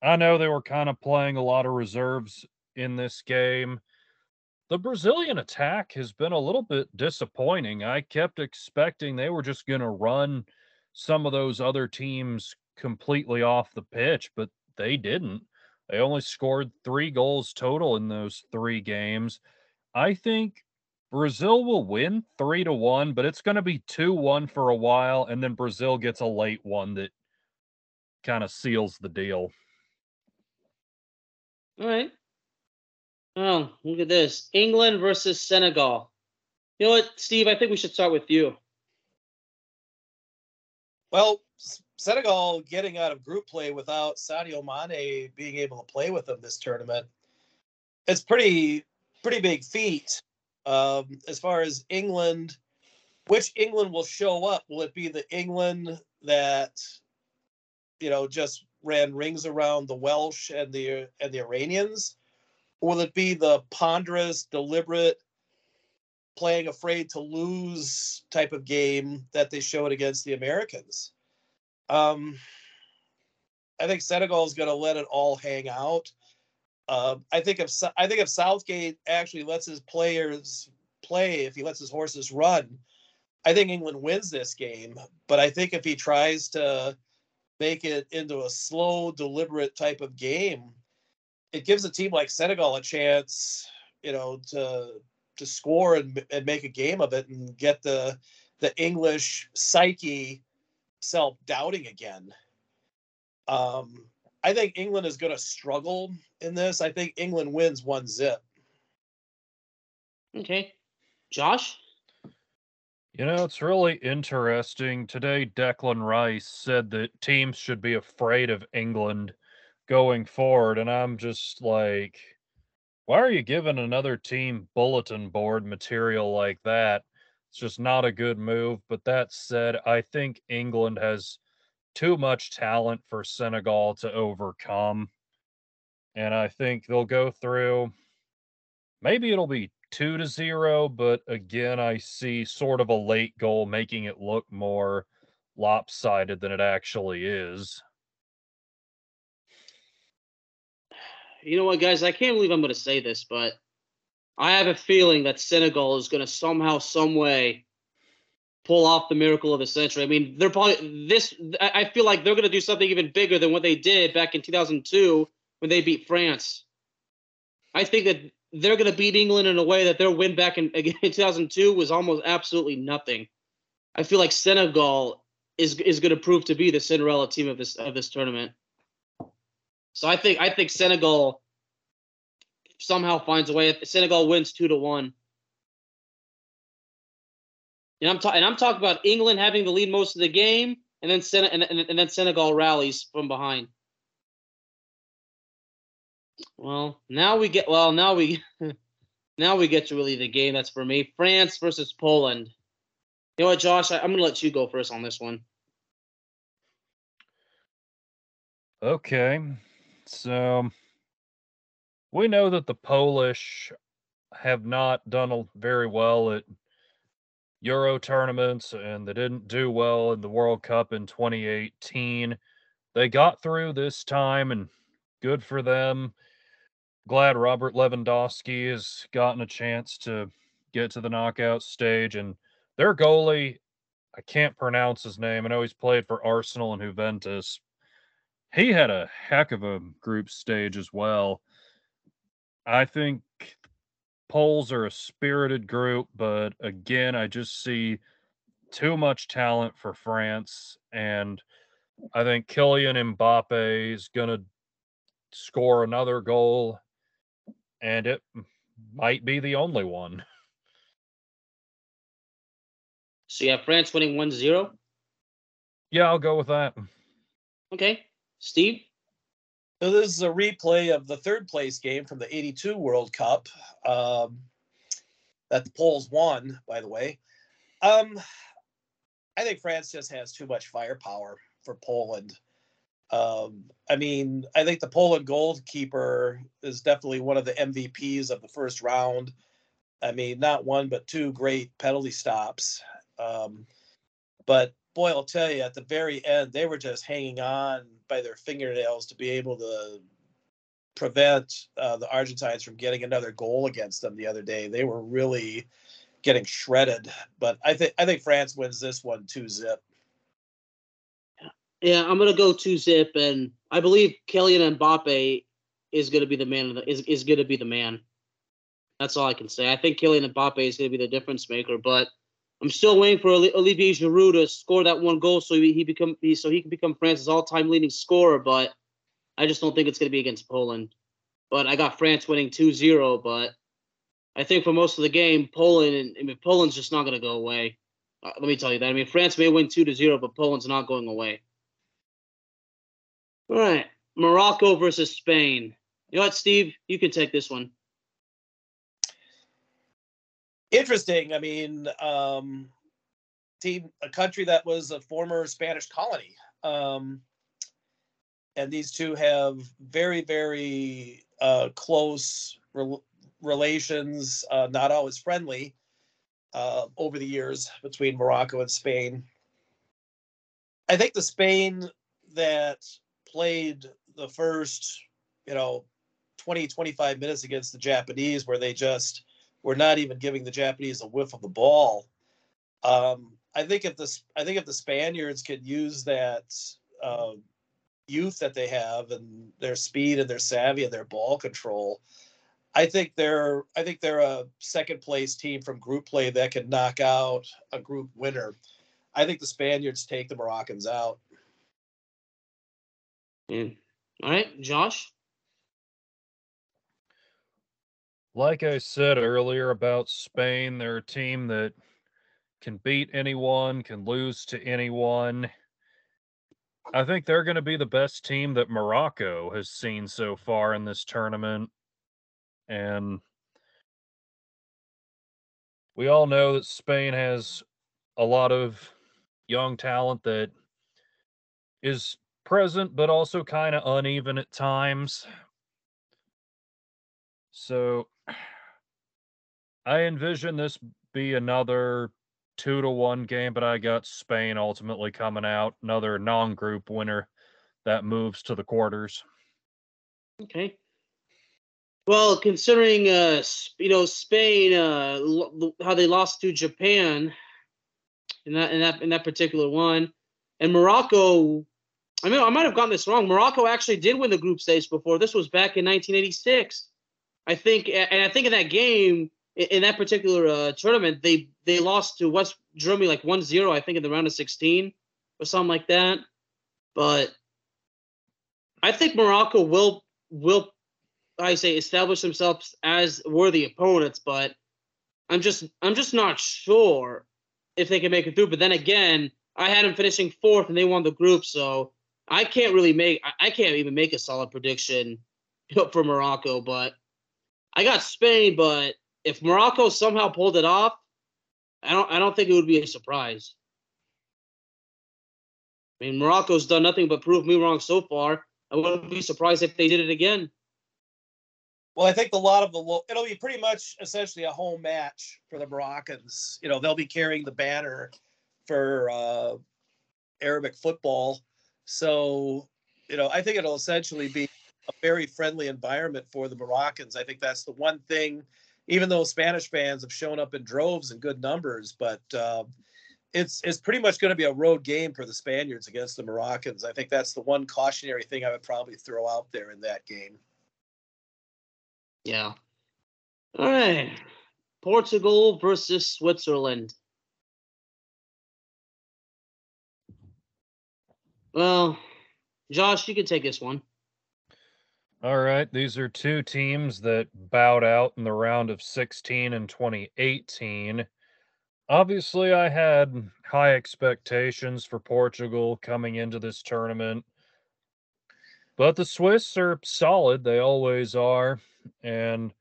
I know they were kind of playing a lot of reserves in this game. The Brazilian attack has been a little bit disappointing. I kept expecting they were just going to run some of those other teams completely off the pitch, but they didn't. They only scored three goals total in those three games. I think Brazil will win three to one, but it's going to be two one for a while, and then Brazil gets a late one that kind of seals the deal. All right. Oh, look at this. England versus Senegal. You know what, Steve? I think we should start with you. Well, Senegal getting out of group play without Sadio Mane being able to play with them this tournament. It's pretty pretty big feat. Um, as far as England, which England will show up? Will it be the England that you know just ran rings around the Welsh and the and the Iranians? Or will it be the ponderous, deliberate, playing afraid to lose type of game that they showed against the Americans? Um, I think Senegal is going to let it all hang out. Uh, I think if I think if Southgate actually lets his players play, if he lets his horses run, I think England wins this game. But I think if he tries to make it into a slow, deliberate type of game, it gives a team like Senegal a chance, you know, to to score and, and make a game of it and get the the English psyche self doubting again. Um, I think England is going to struggle in this. I think England wins one zip. Okay. Josh? You know, it's really interesting. Today, Declan Rice said that teams should be afraid of England going forward. And I'm just like, why are you giving another team bulletin board material like that? It's just not a good move. But that said, I think England has too much talent for Senegal to overcome. And I think they'll go through. Maybe it'll be two to zero, but again, I see sort of a late goal making it look more lopsided than it actually is. You know what, guys? I can't believe I'm going to say this, but I have a feeling that Senegal is going to somehow, some way, pull off the miracle of the century. I mean, they're probably this. I feel like they're going to do something even bigger than what they did back in 2002 when they beat France. I think that they're going to beat England in a way that their win back in, in 2002 was almost absolutely nothing. I feel like Senegal is is going to prove to be the Cinderella team of this of this tournament. So I think I think Senegal somehow finds a way. Senegal wins two to one. And I'm talking and I'm talking about England having the lead most of the game, and then Sen- and, and, and then Senegal rallies from behind. Well, now we get well. Now we now we get to really the game that's for me. France versus Poland. You know what, Josh? I, I'm to let you go first on this one. Okay, so we know that the Polish have not done very well at Euro tournaments and they didn't do well in the World Cup in 2018. They got through this time and good for them. Glad Robert Lewandowski has gotten a chance to get to the knockout stage and their goalie, I can't pronounce his name. I know he's played for Arsenal and Juventus. He had a heck of a group stage as well. I think Poles are a spirited group, but again, I just see too much talent for France. And I think Kylian Mbappe is going to score another goal, and it might be the only one. So you have France winning 1 0? Yeah, I'll go with that. Okay. Steve? So this is a replay of the third place game from the 82 World Cup um, that the Poles won, by the way. Um, I think France just has too much firepower for Poland. Um, I mean, I think the Poland goalkeeper is definitely one of the MVPs of the first round. I mean, not one, but two great penalty stops. Um, but boy, I'll tell you, at the very end, they were just hanging on by their fingernails to be able to prevent uh, the Argentines from getting another goal against them the other day. They were really getting shredded. But I think I think France wins this one two zip. Yeah, I'm gonna go two zip, and I believe Kylian Mbappe is gonna be the man. The, is is gonna be the man. That's all I can say. I think Kylian Mbappe is gonna be the difference maker, but I'm still waiting for Olivier Giroud to score that one goal so he, become he, so he can become France's all-time leading scorer. But I just don't think it's going to be against Poland. But I got France winning 2-0. But I think for most of the game, Poland I mean Poland's just not going to go away. Uh, let me tell you that. I mean France may win 2 to 0, but Poland's not going away. All right, Morocco versus Spain. You know what, Steve? You can take this one interesting. I mean, um, team, a country that was a former Spanish colony. Um, and these two have very, very uh, close re- relations, uh, not always friendly, uh, over the years between Morocco and Spain. I think the Spain that played the first, you know, 20, 25 minutes against the Japanese, where they just we're not even giving the Japanese a whiff of the ball. Um, I think if the I think if the Spaniards could use that uh, youth that they have and their speed and their savvy and their ball control, I think they're I think they're a second place team from group play that can knock out a group winner. I think the Spaniards take the Moroccans out. All right, Josh. Like I said earlier about Spain, they're a team that can beat anyone, can lose to anyone. I think they're going to be the best team that Morocco has seen so far in this tournament. And we all know that Spain has a lot of young talent that is present, but also kind of uneven at times. So I envision this be another two to one game, but I got Spain ultimately coming out, another non group winner that moves to the quarters. Okay. Well, considering uh, you know Spain, uh, how they lost to Japan in that in that in that particular one, and Morocco. I mean, I might have gotten this wrong. Morocco actually did win the group stage before. This was back in 1986. I think, and I think in that game, in that particular uh, tournament, they they lost to West Germany like 1-0, I think, in the round of 16 or something like that. But I think Morocco will will I say establish themselves as worthy opponents, but I'm just I'm just not sure if they can make it through. But then again, I had them finishing fourth and they won the group, so I can't really make I can't even make a solid prediction for Morocco. But I got Spain, but if Morocco somehow pulled it off, I don't I don't think it would be a surprise. I mean, Morocco's done nothing but prove me wrong so far. I wouldn't be surprised if they did it again. Well, I think a lot of the lo- it'll be pretty much essentially a home match for the Moroccans. You know, they'll be carrying the banner for uh, Arabic football, so you know I think it'll essentially be a very friendly environment for the Moroccans. I think that's the one thing. Even though Spanish fans have shown up in droves and good numbers, but uh, it's it's pretty much going to be a road game for the Spaniards against the Moroccans. I think that's the one cautionary thing I would probably throw out there in that game. Yeah. All right. Portugal versus Switzerland. Well, Josh, you can take this one. All right, these are two teams that bowed out in the round of 16 and 2018. Obviously, I had high expectations for Portugal coming into this tournament. But the Swiss are solid, they always are, and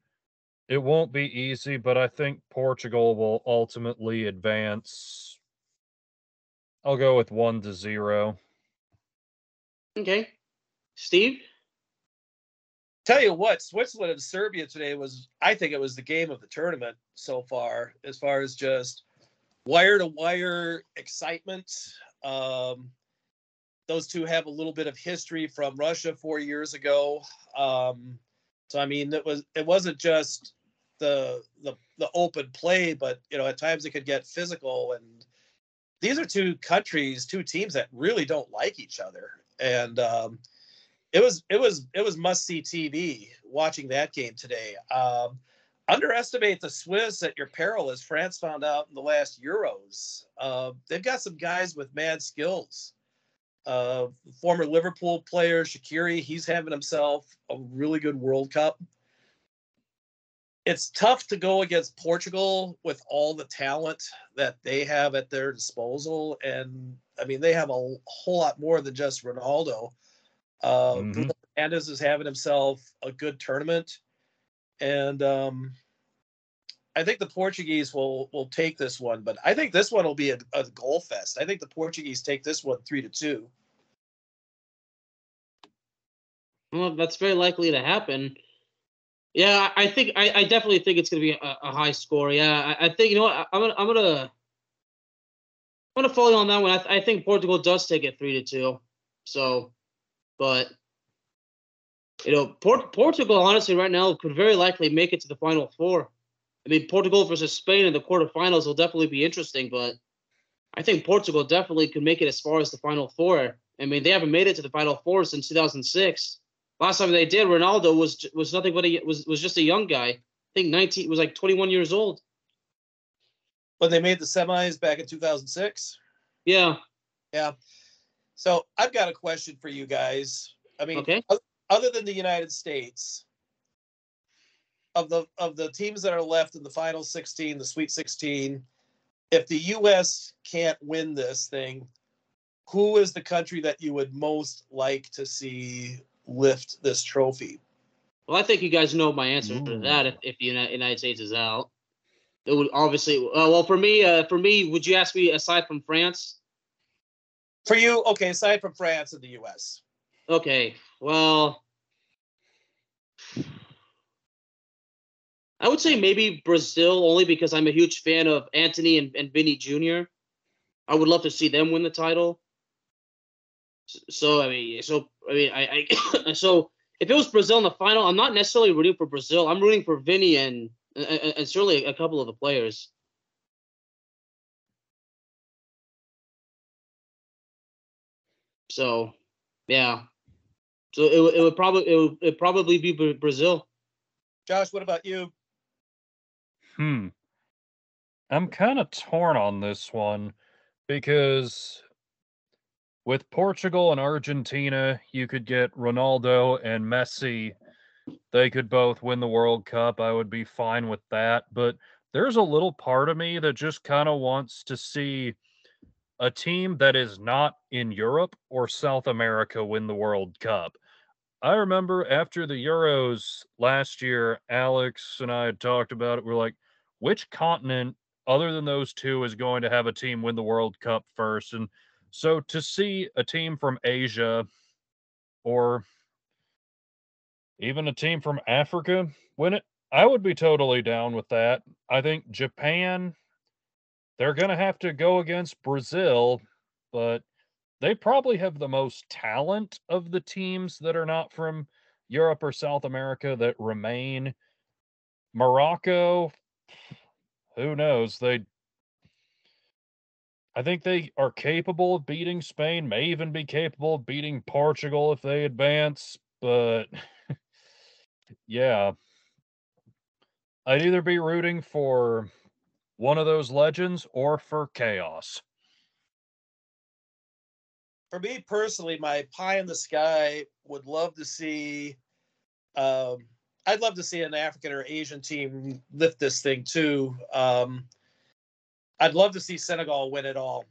it won't be easy, but I think Portugal will ultimately advance. I'll go with 1 to 0. Okay. Steve? Tell you what, Switzerland and Serbia today was, I think it was the game of the tournament so far, as far as just wire to wire excitement. Um, those two have a little bit of history from Russia four years ago. Um, so I mean, it was it wasn't just the the the open play, but you know, at times it could get physical. And these are two countries, two teams that really don't like each other. And um, it was it was it was must see TV watching that game today. Um, underestimate the Swiss at your peril, as France found out in the last Euros. Uh, they've got some guys with mad skills. Uh, former Liverpool player Shaqiri, he's having himself a really good World Cup. It's tough to go against Portugal with all the talent that they have at their disposal, and I mean they have a whole lot more than just Ronaldo. Uh, Mhm. Bruno is having himself a good tournament, and um, I think the Portuguese will will take this one, but I think this one will be a, a goal fest. I think the Portuguese take this one three to two. Well, that's very likely to happen. Yeah, I I think I, I definitely think it's going to be a, a high score. Yeah, I, I think you know what I, I'm gonna I'm gonna I'm gonna follow you on that one. I, th- I think Portugal does take it three to two. So, but you know, Port- Portugal honestly right now could very likely make it to the final four. I mean, Portugal versus Spain in the quarterfinals will definitely be interesting, but I think Portugal definitely could make it as far as the final four. I mean, they haven't made it to the final four since 2006. Last time they did, Ronaldo was was nothing but a was was just a young guy. I think 19 was like 21 years old. But they made the semis back in 2006. Yeah. Yeah. So I've got a question for you guys. I mean, Okay. other than the United States, of the of the teams that are left in the final 16, the Sweet 16, if the U.S. can't win this thing, who is the country that you would most like to see lift this trophy? Well, I think you guys know my answer to that. If, if the United States is out, it would obviously. Uh, well, for me, uh, for me, would you ask me aside from France? For you, okay, aside from France and the U.S. Okay. Well, I would say maybe Brazil only because I'm a huge fan of Antony and, and Vini Jr. I would love to see them win the title. So I mean, so I mean, I, I so if it was Brazil in the final, I'm not necessarily rooting for Brazil. I'm rooting for Vini and and, and certainly a couple of the players. So, yeah. So it, would- it would probably it would it'd probably be Brazil. Josh, what about you? Hmm. I'm kind of torn on this one because with Portugal and Argentina, you could get Ronaldo and Messi. They could both win the World Cup. I would be fine with that. But there's a little part of me that just kind of wants to see a team that is not in Europe or South America win the World Cup. I remember after the Euros last year, Alex and I had talked about it. We're like, which continent other than those two is going to have a team win the World Cup first? And so to see a team from Asia or even a team from Africa win it, I would be totally down with that. I think Japan, they're going to have to go against Brazil, but they probably have the most talent of the teams that are not from Europe or South America that remain. Morocco, who knows? They I think they are capable of beating Spain, may even be capable of beating Portugal if they advance, but yeah. I'd either be rooting for one of those legends or for chaos. For me personally, my pie in the sky would love to see um I'd love to see an African or Asian team lift this thing too. Um I'd love to see Senegal win it all.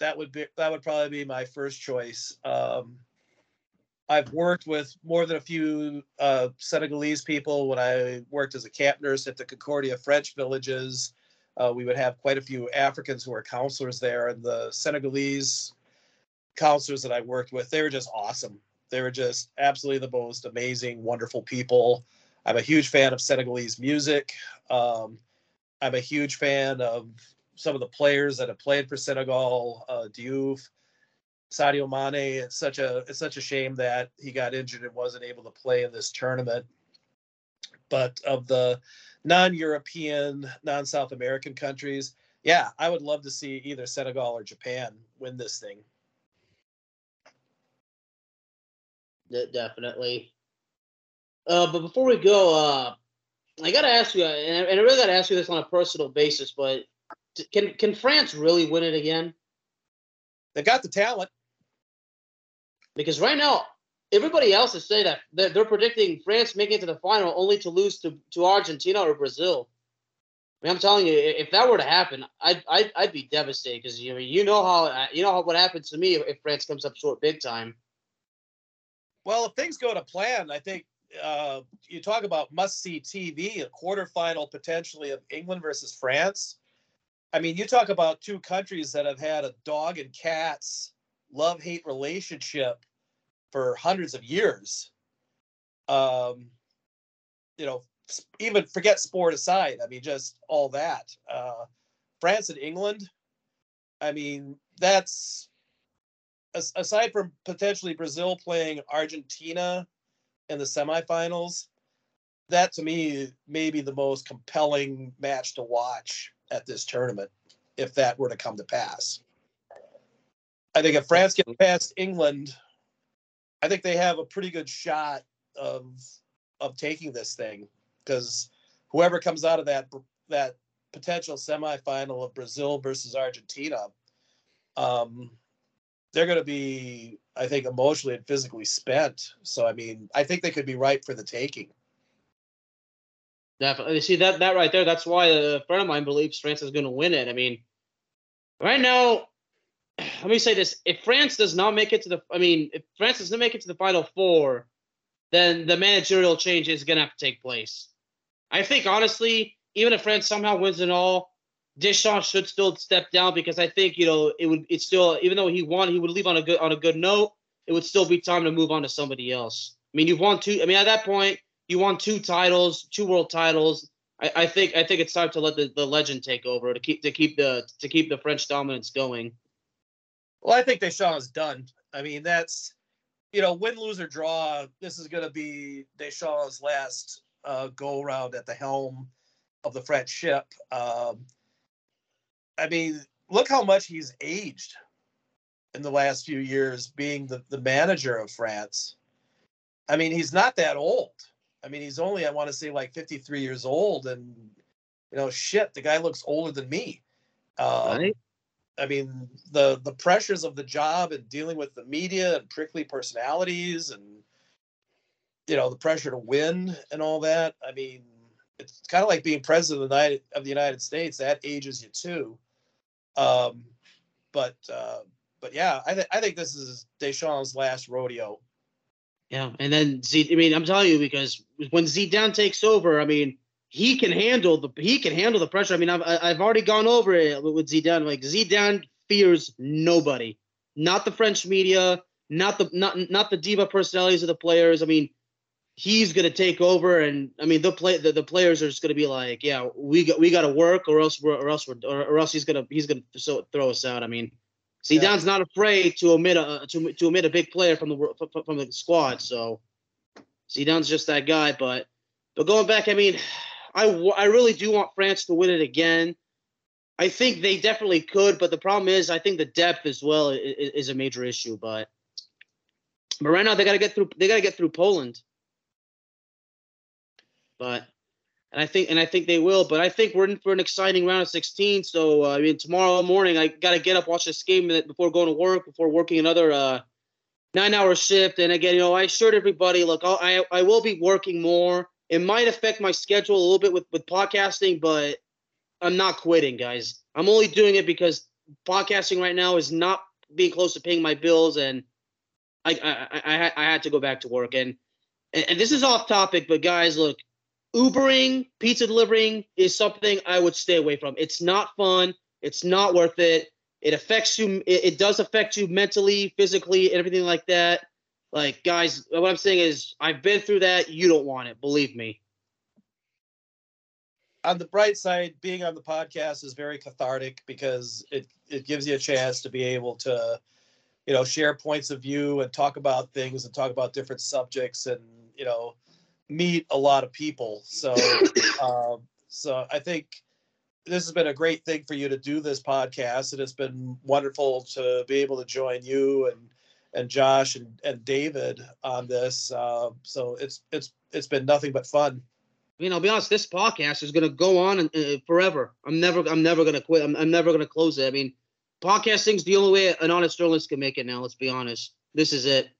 That would be that would probably be my first choice. Um, I've worked with more than a few uh, Senegalese people when I worked as a camp nurse at the Concordia French villages. Uh, we would have quite a few Africans who were counselors there, and the Senegalese counselors that I worked with, they were just awesome. They were just absolutely the most amazing, wonderful people. I'm a huge fan of Senegalese music. Um, I'm a huge fan of some of the players that have played for Senegal, uh, Diouf, Sadio Mane. It's such a it's such a shame that he got injured and wasn't able to play in this tournament. But of the non-European, non-South American countries, yeah, I would love to see either Senegal or Japan win this thing. definitely. Uh, but before we go, uh, I gotta ask you, and I, and I really gotta ask you this on a personal basis, but can can France really win it again? They got the talent. Because right now, everybody else is saying that they're, they're predicting France making it to the final only to lose to, to Argentina or Brazil. I mean, I'm telling you, if that were to happen, I'd I'd, I'd be devastated because you know you know how you know how, what happens to me if France comes up short big time. Well, if things go to plan, I think uh, you talk about must see TV, a quarterfinal potentially of England versus France. I mean, you talk about two countries that have had a dog and cats love hate relationship for hundreds of years. Um, you know, even forget sport aside. I mean, just all that. Uh, France and England. I mean, that's aside from potentially Brazil playing Argentina in the semifinals. That to me may be the most compelling match to watch at this tournament if that were to come to pass. I think if France gets past England, I think they have a pretty good shot of of taking this thing because whoever comes out of that that potential semifinal of Brazil versus Argentina, um, they're going to be, I think, emotionally and physically spent. So, I mean, I think they could be ripe for the taking. Definitely. See that that right there. That's why a friend of mine believes France is going to win it. I mean, right now, let me say this: if France does not make it to the, I mean, if France does not make it to the final four, then the managerial change is going to have to take place. I think honestly, even if France somehow wins it all, Deschamps should still step down because I think you know it would. It's still even though he won, he would leave on a good on a good note. It would still be time to move on to somebody else. I mean, you've won two. I mean, at that point, you won two titles, two world titles. I, I, think I think it's time to let the, the legend take over to keep to keep the to keep the French dominance going. Well, I think Deschamps is done. I mean, that's you know, win, lose or draw. This is going to be Deschamps' last uh, go around at the helm of the French ship. Um, I mean, look how much he's aged in the last few years, being the the manager of France. I mean, he's not that old. I mean, he's only, I want to say, like 53 years old. And, you know, shit, the guy looks older than me. Um, right. I mean, the the pressures of the job and dealing with the media and prickly personalities and, you know, the pressure to win and all that. I mean, it's kind of like being president of the United, of the United States. That ages you too. Um, but uh, but yeah, I, th- I think this is Deschamps' last rodeo yeah, and then Z. I mean, I'm telling you because when Zidane takes over, I mean, he can handle the he can handle the pressure. I mean, I've I've already gone over it with Zidane. Like Zidane fears nobody, not the French media, not the not not the diva personalities of the players. I mean, he's gonna take over, and I mean the play the, the players are just gonna be like, yeah, we got we got to work, or else we're or else we're or, or else he's gonna he's gonna so, throw us out. I mean, Zidane's yeah. not afraid to omit a to, to omit a big player from the from the squad, so Zidane's just that guy. But but going back, I mean, I I really do want France to win it again. I think they definitely could, but the problem is, I think the depth as well is, is a major issue. But but right now they got to get through. They got to get through Poland. But and I think and I think they will. But I think we're in for an exciting round of 16. So uh, I mean, tomorrow morning I got to get up, watch this game before going to work, before working another uh, nine-hour shift. And again, you know, I assured everybody, look, I'll, I I will be working more. It might affect my schedule a little bit with with podcasting, but I'm not quitting, guys. I'm only doing it because podcasting right now is not being close to paying my bills, and I I I, I had to go back to work. And, and this is off topic, but guys, look, Ubering, pizza delivering is something I would stay away from. It's not fun. It's not worth it. It affects you. It, it does affect you mentally, physically, and everything like that. Like, guys, what I'm saying is, I've been through that. You don't want it. Believe me. On the bright side, being on the podcast is very cathartic because it it gives you a chance to be able to, you know, share points of view and talk about things and talk about different subjects and you know meet a lot of people. So, um, so I think this has been a great thing for you to do this podcast, and it's been wonderful to be able to join you and and Josh and, and David on this. Uh, so it's it's it's been nothing but fun. I mean, I'll be honest. This podcast is going to go on and, uh, forever. I'm never I'm never going to quit. I'm, I'm never going to close it. I mean, podcasting's the only way an honest journalist can make it now. Let's be honest. This is it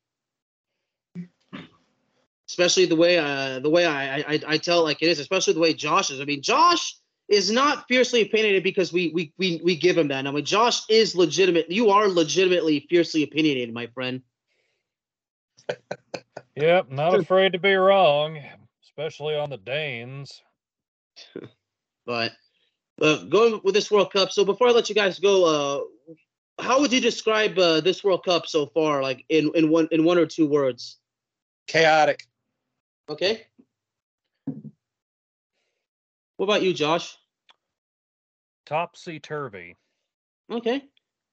especially the way uh, the way I, I I tell like it is, especially the way Josh is. I mean, Josh is not fiercely opinionated because we we we we give him that. I mean, Josh is legitimate. You are legitimately fiercely opinionated, my friend. yep, not afraid to be wrong, especially on the Danes. but uh, going with this World Cup. So before I let you guys go, uh, how would you describe uh, this World Cup so far, like in in one in one or two words? Chaotic. Okay. What about you, Josh? Topsy turvy. Okay.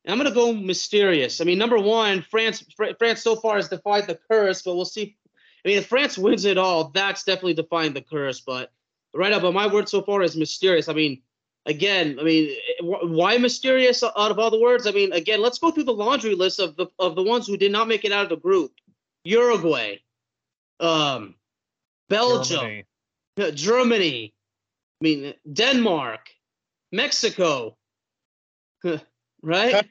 I'm gonna go mysterious. I mean, number one, France. France so far has defied the curse, but we'll see. I mean, if France wins it all, that's definitely defying the curse. But right now, but my word so far is mysterious. I mean, again, I mean, why mysterious out of all the words? I mean, again, let's go through the laundry list of the of the ones who did not make it out of the group. Uruguay, um, Belgium, Germany. Germany. I mean, Denmark, Mexico, right?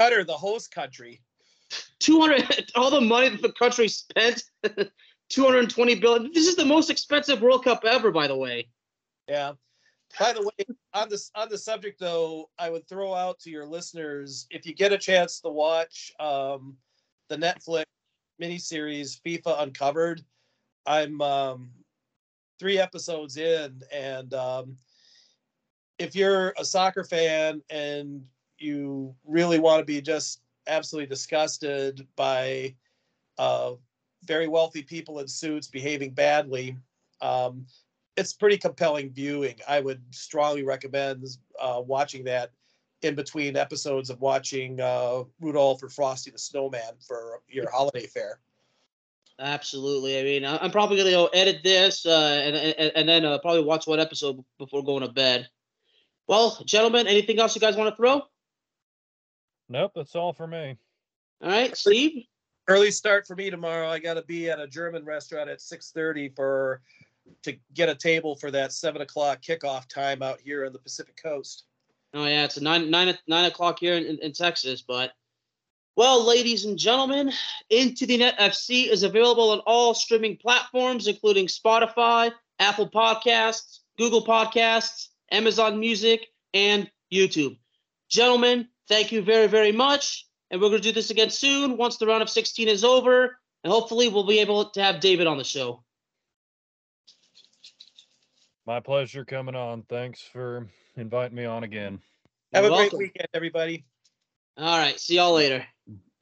Qatar, the host country. 200, all the money that the country spent, 220 billion. This is the most expensive World Cup ever, by the way. Yeah. By the way, on this on the subject though, I would throw out to your listeners if you get a chance to watch um, the Netflix miniseries FIFA Uncovered I'm um, three episodes in, and um, if you're a soccer fan and you really want to be just absolutely disgusted by uh, very wealthy people in suits behaving badly, um, it's pretty compelling viewing. I would strongly recommend uh, watching that in between episodes of watching uh, Rudolph or Frosty the Snowman for your holiday fare. Absolutely. I mean, I'm probably gonna go edit this uh, and, and and then uh, probably watch one episode before going to bed. Well, gentlemen, anything else you guys want to throw? Nope, that's all for me. All right, Steve. Early start for me tomorrow. I got to be at a German restaurant at 6:30 for to get a table for that seven o'clock kickoff time out here on the Pacific Coast. Oh yeah, it's a nine nine nine o'clock here in, in Texas, but well, ladies and gentlemen, Into the Net FC is available on all streaming platforms, including Spotify, Apple Podcasts, Google Podcasts, Amazon Music, and YouTube. Gentlemen, thank you very, very much. And we're going to do this again soon once the round of 16 is over. And hopefully, we'll be able to have David on the show. My pleasure coming on. Thanks for inviting me on again. Have You're a welcome. great weekend, everybody. All right. See y'all later.